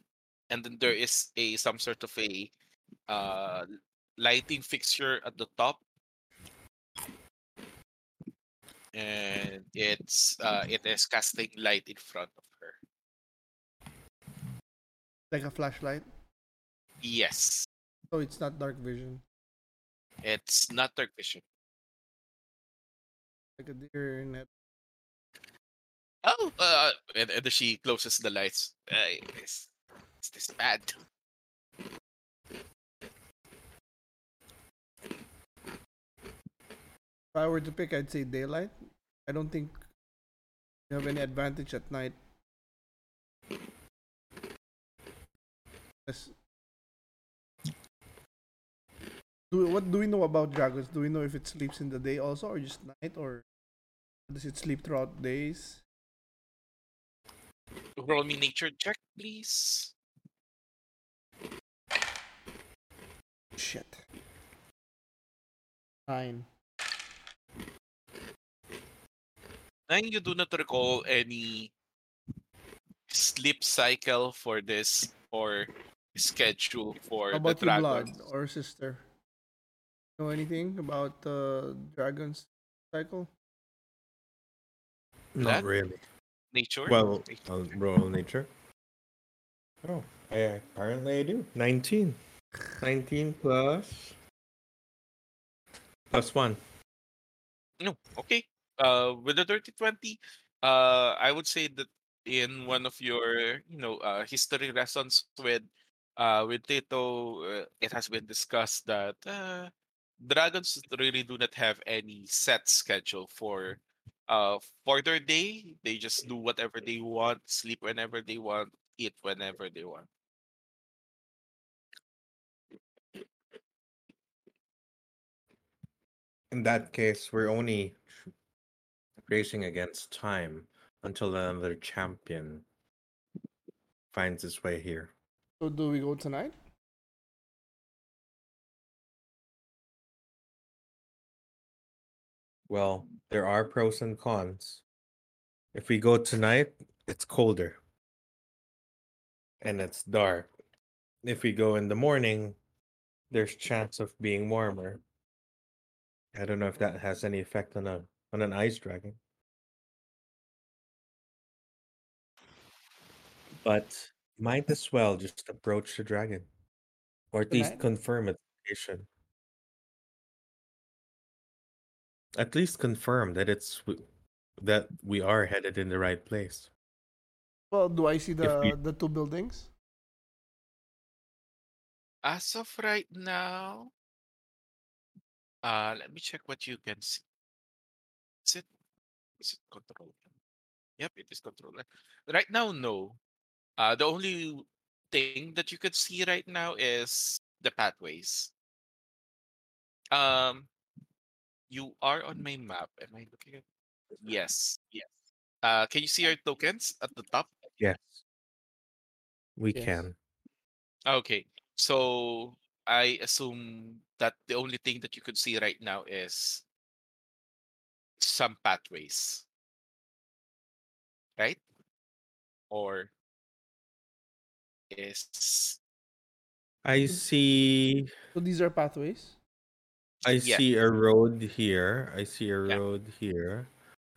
and then there is a some sort of a uh lighting fixture at the top and it's uh it is casting light in front of her Like a flashlight. yes So it's not dark vision. it's not dark vision Like a deer in it. Oh, uh, and, and she closes the lights. Uh, is, is this bad? If I were to pick, I'd say daylight. I don't think you have any advantage at night. Do what do we know about dragons? Do we know if it sleeps in the day also, or just night, or does it sleep throughout days? Roll me nature check, please. Shit. Nine. And you do not recall any sleep cycle for this or schedule for How the about Blaidd or sister? Know anything about uh, dragons cycle? Not That? really. Nature. Well. I'll roll nature. Oh, I, apparently I do. 19. 19 plus. Plus 1. No, okay. Uh, with the dirty twenty, uh, I would say that in one of your, you know, uh, history lessons with, uh, with Tito, uh, it has been discussed that uh, dragons really do not have any set schedule for, uh, for their day. They just do whatever they want, sleep whenever they want, eat whenever they want. In that case, we're only racing against time until another champion finds his way here. So do we go tonight? Well, there are pros and cons. If we go tonight, it's colder. And it's dark. If we go in the morning, there's chance of being warmer. I don't know if that has any effect on a on an ice dragon. But might as well just approach the dragon. Or at least confirm its location. At least confirm that it's that we are headed in the right place. Well, do I see If we- the the two buildings? As of right now, uh, let me check what you can see. Is it is it control? Yep, it is control. Right now, no. Uh, the only thing that you could see right now is the pathways. Um, you are on my map. Am I looking at? Yes, yes. Uh, can you see our tokens at the top? Yes, we Yes. can. Okay, so I assume that the only thing that you could see right now is some pathways, right? Or is I see. So these are pathways. I Yeah. see a road here. I see a Yeah. road here.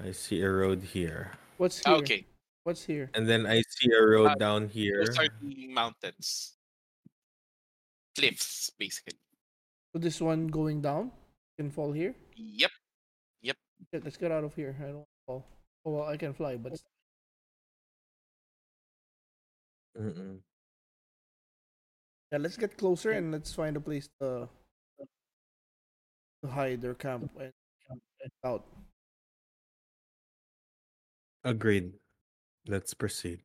I see a road here, What's here? okay? What's here? and then I see a road Uh, down here. Those are the mountains, cliffs, basically. So this one going down can fall here. Yep. Shit, let's get out of here. I don't want to fall. Oh well, I can fly, but Mm-mm. yeah, let's get closer and let's find a place to to hide their camp and out. Agreed. Let's proceed.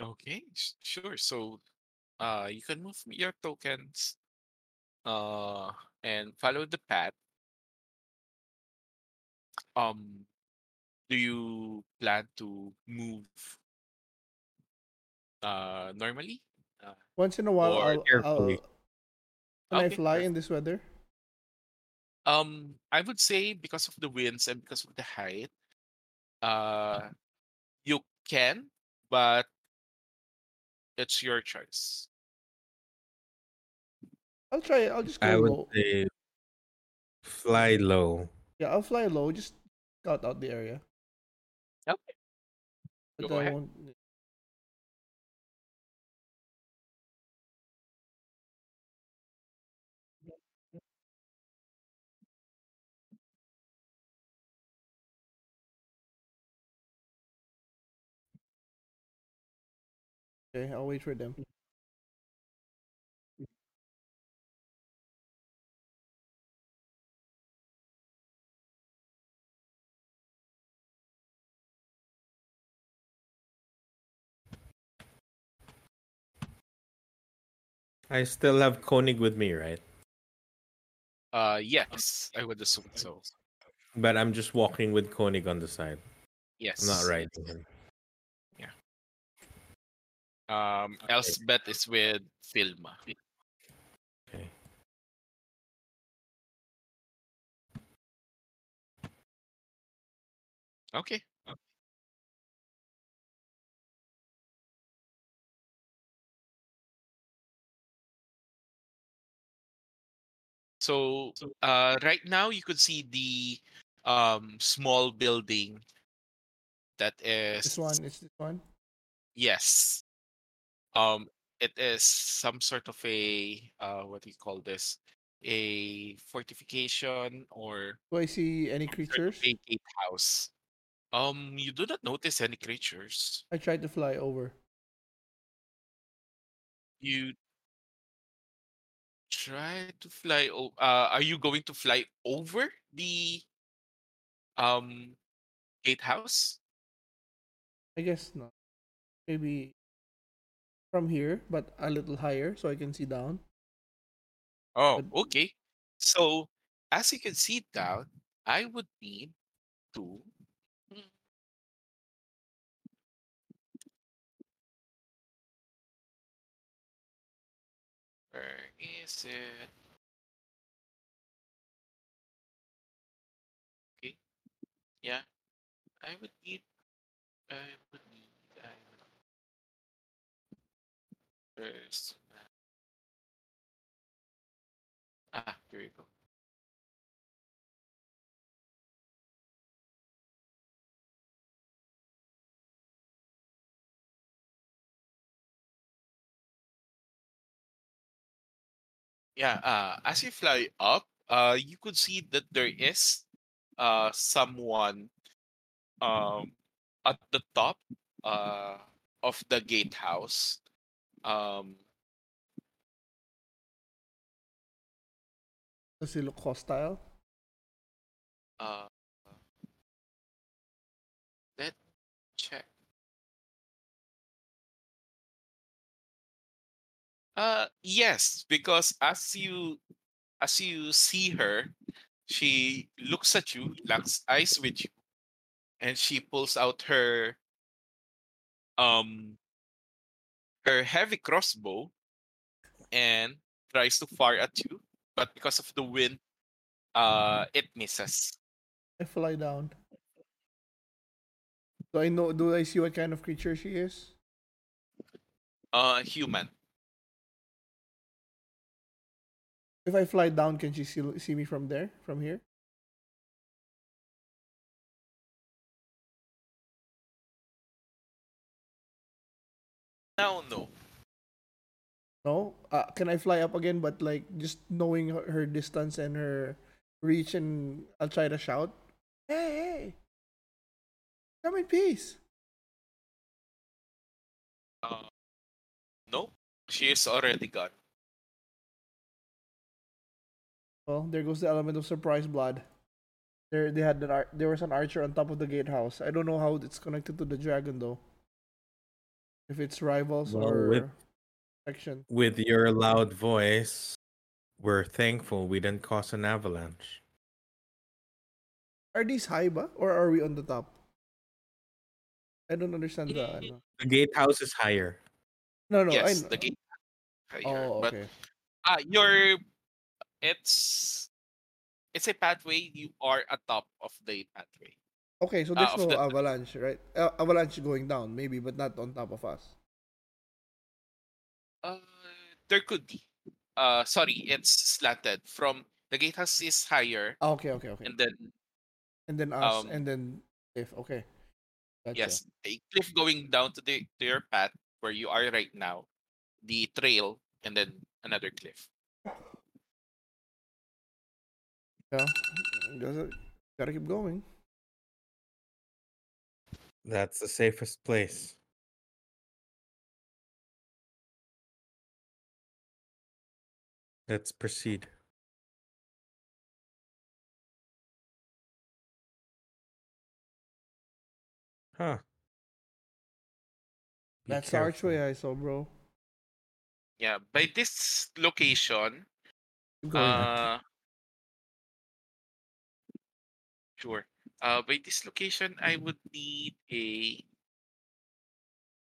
Okay, sure. So, uh, you can move your tokens, uh, and follow the path. Um, do you plan to move, uh, normally? Uh, Once in a while, I'll, I'll carefully. can I fly in this weather? Um, I would say because of the winds and because of the height, uh, you can, but it's your choice. I'll try. it. I'll just go I would low. say fly low. Yeah, I'll fly low. Just scout out the area. Okay. But Go I ahead. won't. Okay, I'll wait for them. I still have Koenig with me, right? Uh, yes, I would assume so. But I'm just walking with Koenig on the side. Yes. I'm not riding him. Um, Elsbeth is with Filma. Okay. Okay. So, uh, right now you could see the um small building that is This one is this one. yes. Um, it is some sort of a uh, what do you call this? A fortification or Do I see any creatures? a gatehouse. Um, you do not notice any creatures. I tried to fly over. You try to fly. O- uh, are you going to fly over the um gatehouse? I guess not. Maybe from here, but a little higher so I can see down. Oh, okay. So as you can see down, I would need to. Where is it? Okay. Yeah, I would need. I would First. Ah, here you go. Yeah, uh, as you fly up, uh, you could see that there is uh someone um at the top uh of the gatehouse. Um, Does he look hostile? uh, let check. Uh, yes, because as you as you see her, she looks at you, locks eyes with you, and she pulls out her um her heavy crossbow and tries to fire at you, but because of the wind, uh, it misses. I fly down. Do I know? Do I see what kind of creature she is? Uh, human. If I fly down, can she see see me from there? From here? Now, no. No. Uh, can I fly up again? But like just knowing her, her distance and her reach, and I'll try to shout, "Hey, hey! Come in peace!" Uh, no, she is already gone. Well, there goes the element of surprise Blaidd. There, they had an ar- there was an archer on top of the gatehouse. I don't know how it's connected to the dragon though. If it's rivals Well, or with- section. With your loud voice, we're thankful we didn't cause an avalanche. Are these high ba? Or are we on the top? I don't understand the. Ano. The gatehouse is higher. No, no. yes, I know. the gate. higher, Oh, but okay. uh, you're it's it's a pathway. You are atop of the pathway. Okay, so uh, there's no the- avalanche, right? Uh, avalanche going down, maybe, but not on top of us. Uh, there could be. Uh, sorry, it's slanted from the gatehouse is higher, Ah, okay, okay, okay. and then And then us, um, and then if okay. Gotcha. yes, a cliff going down to the to your path where you are right now, the trail, and then another cliff. Yeah. Gotta keep going. That's the safest place. Let's proceed. Huh. Be That's the careful. archway I saw, bro. Yeah, by this location, Keep going. uh, sure. Uh, by this location, I would need a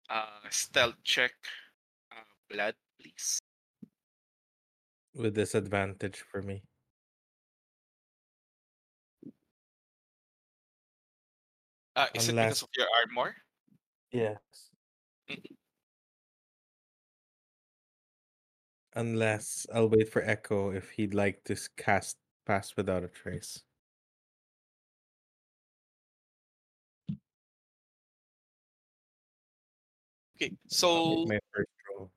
uh stealth check. Uh, Blaidd, please. With disadvantage for me. Uh, is it because of your armor? Yes. Mhm. Unless I'll wait for Echo if he'd like to cast Pass Without a Trace. Okay, so my first roll.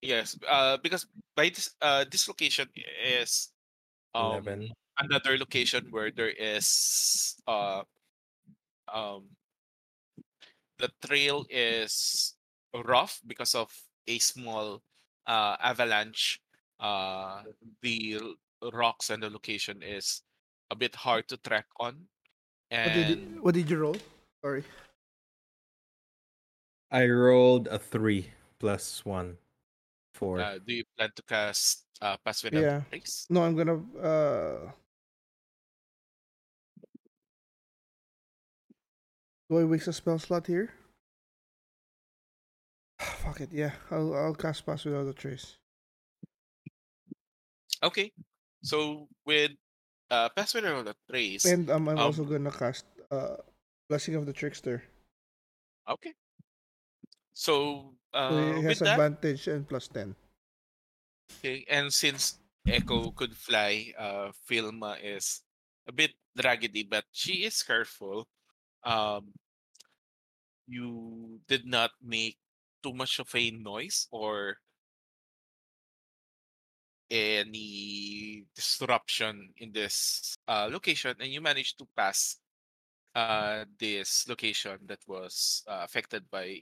yes, uh, because by this uh this location is um 11. another location where there is uh um the trail is rough because of a small uh avalanche uh the rocks and the location is a bit hard to track on What did, you, what did you roll? Sorry. I rolled a 3 plus 1. 4. uh, do you plan to cast uh pass without Yeah. trace No, I'm gonna. uh Do I waste a spell slot here? *sighs* Fuck it, yeah. I'll I'll cast pass without a trace. okay so with uh pass without trace And um, I'm Um, also gonna cast uh blessing of the trickster. okay so uh So he with has that advantage and plus ten. Okay, and since Echo could fly, uh, Filma is a bit raggedy, but she is careful. Um, you did not make too much of a noise or any disruption in this uh, location, and you managed to pass uh, this location that was uh, affected by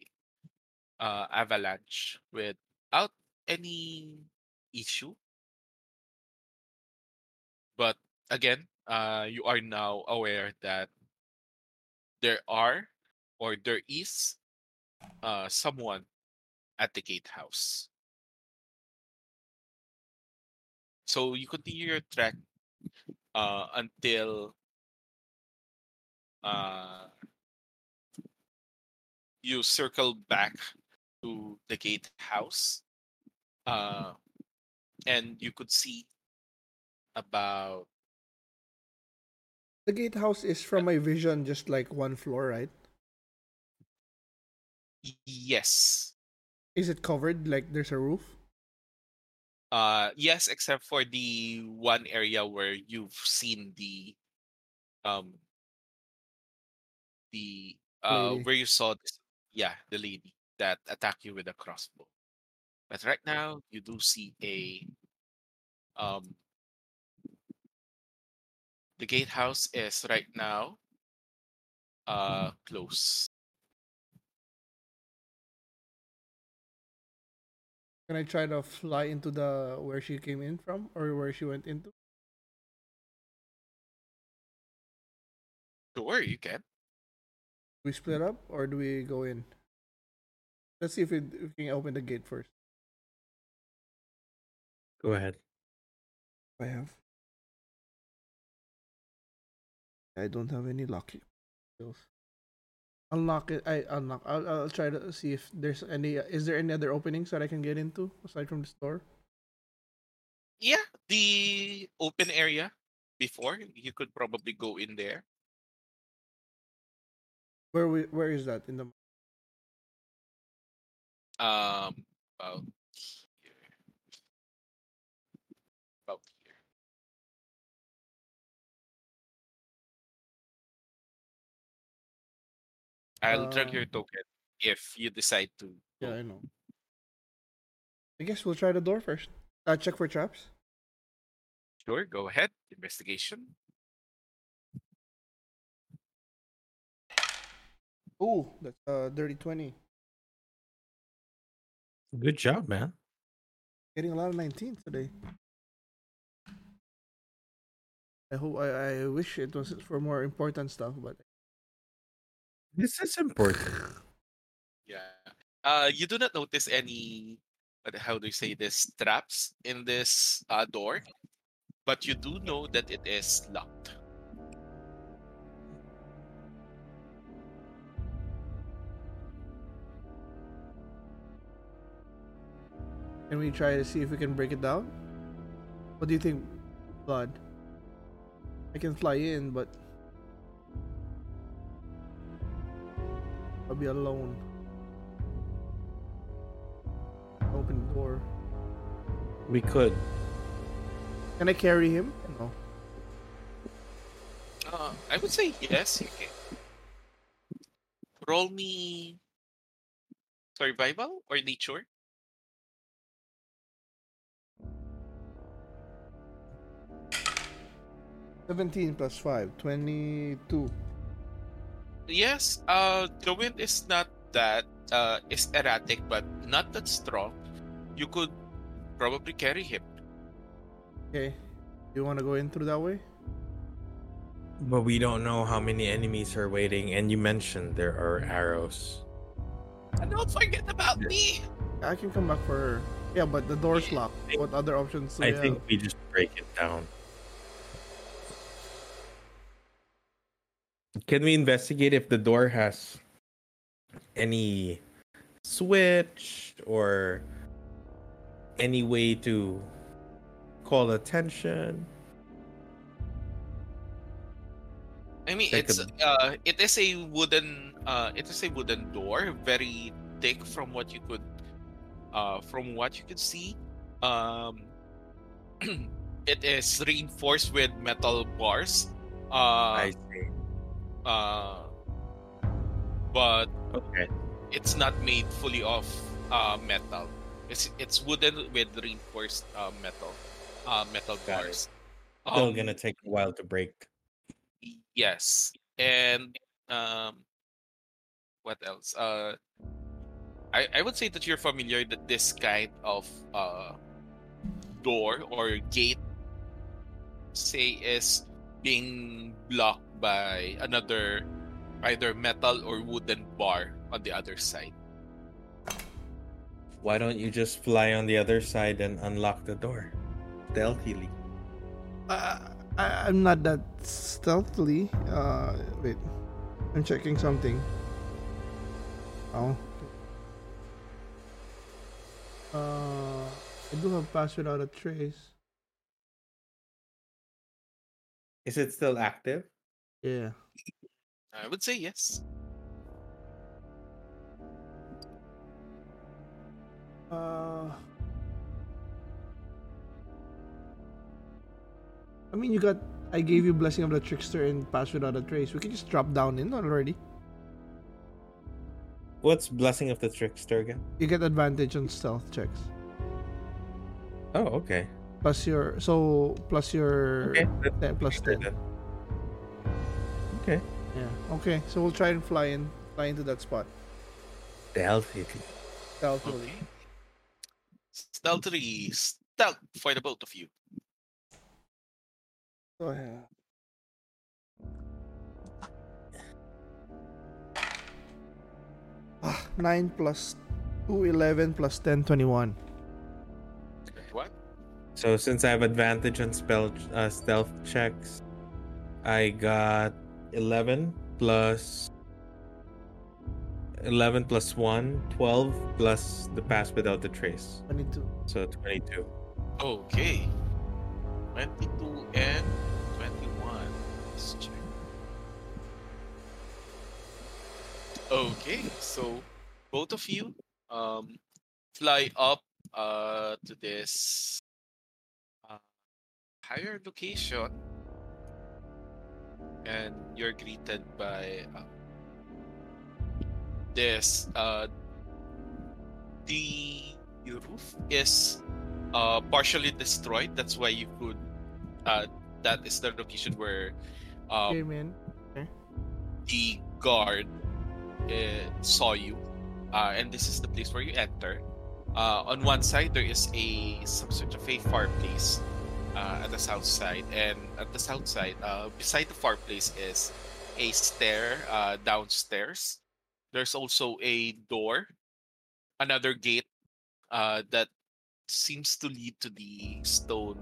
uh, avalanche without any issue. But again, uh, you are now aware that there are or there is uh, someone at the gatehouse. So you continue your trek uh, until uh, you circle back to the gatehouse, uh, and you could see about The gatehouse is from my vision, just like one floor, right? yes, Is it covered? Like there's a roof? uh, yes, except for the one area where you've seen the um the uh Lady. where you saw this yeah the lady that attack you with a crossbow but right now you do see a um the gatehouse is right now uh close Can I try to fly into the where she came in from or where she went into? sure you can we split up or do we go in? Let's see if we, if we can open the gate first. Go ahead. I have. I don't have any lucky skills. Unlock it. I unlock. I'll, I'll try to see if there's any. Is there any other openings that I can get into aside from the store? yeah the open area before you could probably go in there Where we? Where is that in the? Um about here about here I'll drag your Uh, token if you decide to Yeah, go. I know. I guess we'll try the door first. Uh, check for traps. Sure, go ahead. Investigation. Ooh, that's uh dirty twenty. Good job, man. Getting a lot of 19 today. I hope I, I wish it was for more important stuff, but This is important. Yeah. Uh, you do not notice any, what- how do you say this, traps in this uh, door, but you do know that it is locked. Can we try to see if we can break it down? What do you think, Blaidd? I can fly in, but I'll be alone. Open the door. We could. Can I carry him? No. Uh, I would say yes, you can. Roll me survival or nature. Seventeen plus five. Twenty-two. Yes, uh, the wind is not that, uh, is erratic, but not that strong. You could probably carry him. Okay. You want to go in through that way? But we don't know how many enemies are waiting, and you mentioned there are arrows. And don't forget about me! I can come back for her. Yeah, but the door's locked. What other options do I we think have? we just break it down. Can we investigate if the door has any switch or any way to call attention? I mean, Take a- it's uh, it is a wooden uh, it is a wooden door, very thick from what you could, uh, from what you could see. Um, *clears throat* it is reinforced with metal bars. Uh, I see. Uh, but Okay. it's not made fully of uh, metal. It's it's wooden with reinforced uh, metal, uh, metal Got it. bars. Still Um, gonna take a while to break. Yes, and um, what else? Uh, I I would say that you're familiar that this kind of uh door or gate, say, is being blocked by another either metal or wooden bar on the other side. Why don't you just fly on the other side and unlock the door stealthily? Uh, I, I'm not that stealthily. Uh, wait, I'm checking something. Oh. Uh, I do have pass without a trace. Is it still active? Yeah. I would say yes. Uh. I mean, you got. I gave you blessing of the trickster and pass without a trace. We can just drop down in already. What's blessing of the trickster again? You get advantage on stealth checks. Oh, okay. Plus your so plus your Okay, ten, plus ten. Okay. Yeah. Okay. So we'll try and fly in, fly into that spot Stealthily. stealthily. Okay. Stealthily, stealth for the both of you. Go ahead. Ah, 9 plus 2, 11 plus 10, 21. What? So since I have advantage on spell uh, stealth checks, I got eleven plus 11 plus 1, 12 plus the pass without the trace. 22. So 22. Okay. 22 and 21. Let's check. Okay, so both of you um fly up uh to this higher location and you're greeted by uh, this uh the roof is uh partially destroyed. That's why you could uh that is the location where um Okay, man. the guard uh, saw you. Uh and this is the place where you enter. Uh on one side there is a some sort of a fireplace uh, at the south side and at the south side uh beside the fireplace is a stair uh downstairs there's also a door another gate uh that seems to lead to the stone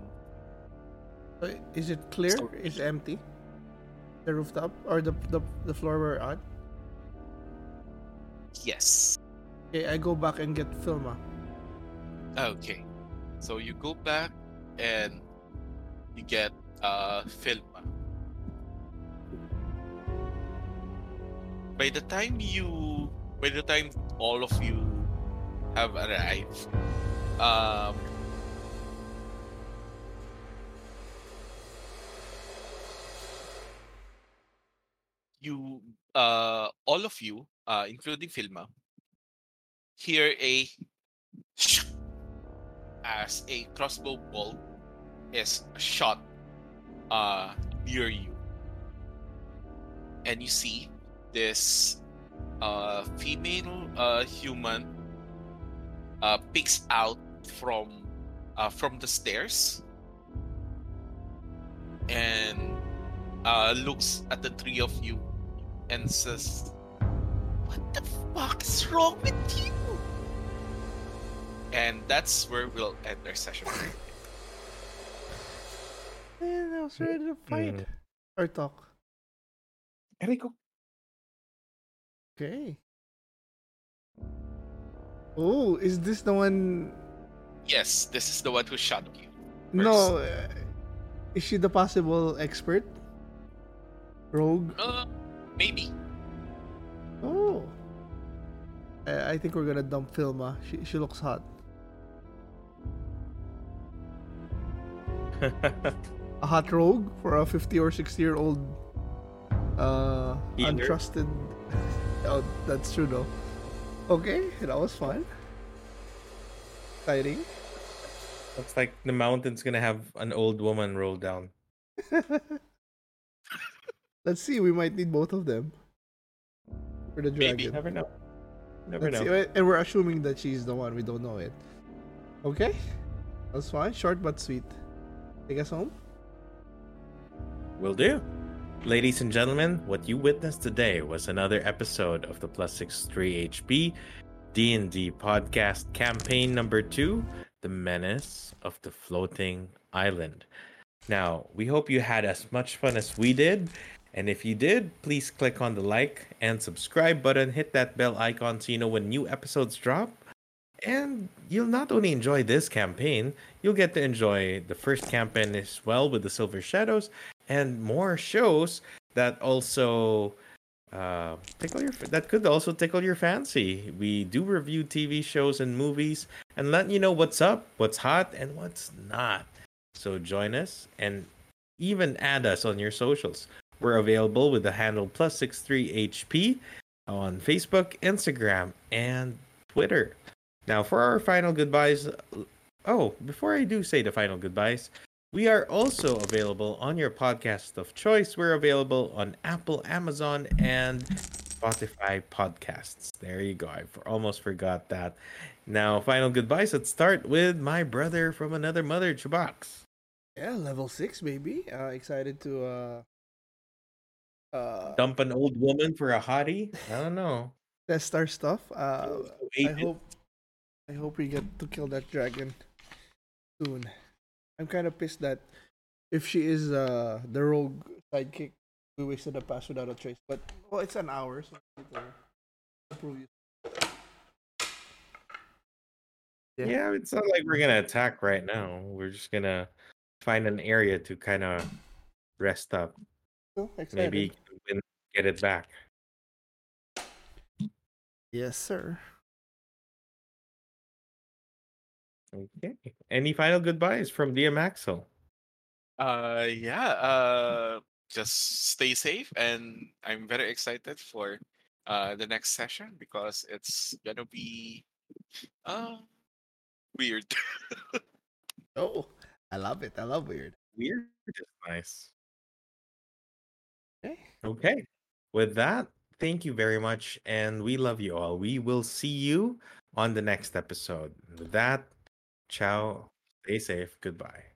Is it clear? So- Is empty? The rooftop or the the, the floor we're at? yes Okay, I go back and get Filma. Okay. So you go back and you get uh Filma. By the time you by the time all of you have arrived, um you uh all of you, uh including Filma, hear a as a crossbow bolt is shot uh near you and you see this uh female uh human uh peeks out from uh from the stairs and uh looks at the three of you and says what the fuck is wrong with you and that's where we'll end our session. *laughs* Man, I was ready to fight Mm. or talk. Enrico. Okay. Oh, is this the one? yes, this is the one who shot you. No, uh, is she the possible expert? Rogue. Uh, maybe. Oh. I, I think we're gonna dump Filma. She she looks hot. *laughs* A hot rogue for a 50 or 60 year old uh untrusted. *laughs* oh, that's true though. Okay, that was fun. Exciting. Looks like the mountain's gonna have an old woman roll down. *laughs* Let's see. We might need both of them for the dragon. Maybe. Never know. Never Let's know. see. And we're assuming that she's the one. We don't know it. Okay, that's fine. Short but sweet. Take us home. Will do. Ladies and gentlemen, what you witnessed today was another episode of the Plus 63 HP D&D podcast campaign number 2, The Menace of the Floating Island. Now, we hope you had as much fun as we did, and if you did, please click on the like and subscribe button, hit that bell icon so you know when new episodes drop. And you'll not only enjoy this campaign, you'll get to enjoy the first campaign as well with the Silver Shadows and more shows that also uh, tickle your that could also tickle your fancy. We do review TV shows and movies and let you know what's up, what's hot, and what's not. So join us and even add us on your socials. We're available with the handle plus six three HP on Facebook, Instagram, and Twitter. Now for our final goodbyes. Oh, before I do say the final goodbyes, we are also available on your podcast of choice. We're available on Apple, Amazon, and Spotify podcasts. There you go. I almost forgot that. Now, final goodbyes. Let's start with my brother from another mother, Chubax. Yeah, level six, baby. Uh, excited to uh, uh, Dump an old woman for a hottie? I don't know. *laughs* test our stuff. Uh, I hope, I hope we get to kill that dragon soon. I'm kind of pissed that if she is uh the rogue sidekick, we wasted a pass without a trace. But well, it's an hour, so it'll you. Yeah. Yeah, it's not like we're gonna attack right now. We're just gonna find an area to kind of rest up. So excited. Maybe win- get it back. Yes, sir. Okay. Any final goodbyes from DM Axl? Uh, yeah. Uh, just stay safe, and I'm very excited for uh the next session because it's gonna be uh weird. *laughs* Oh, I love it. I love weird. Weird is nice. Okay. Okay. With that, thank you very much, and we love you all. We will see you on the next episode. With that, ciao. Stay safe. Goodbye.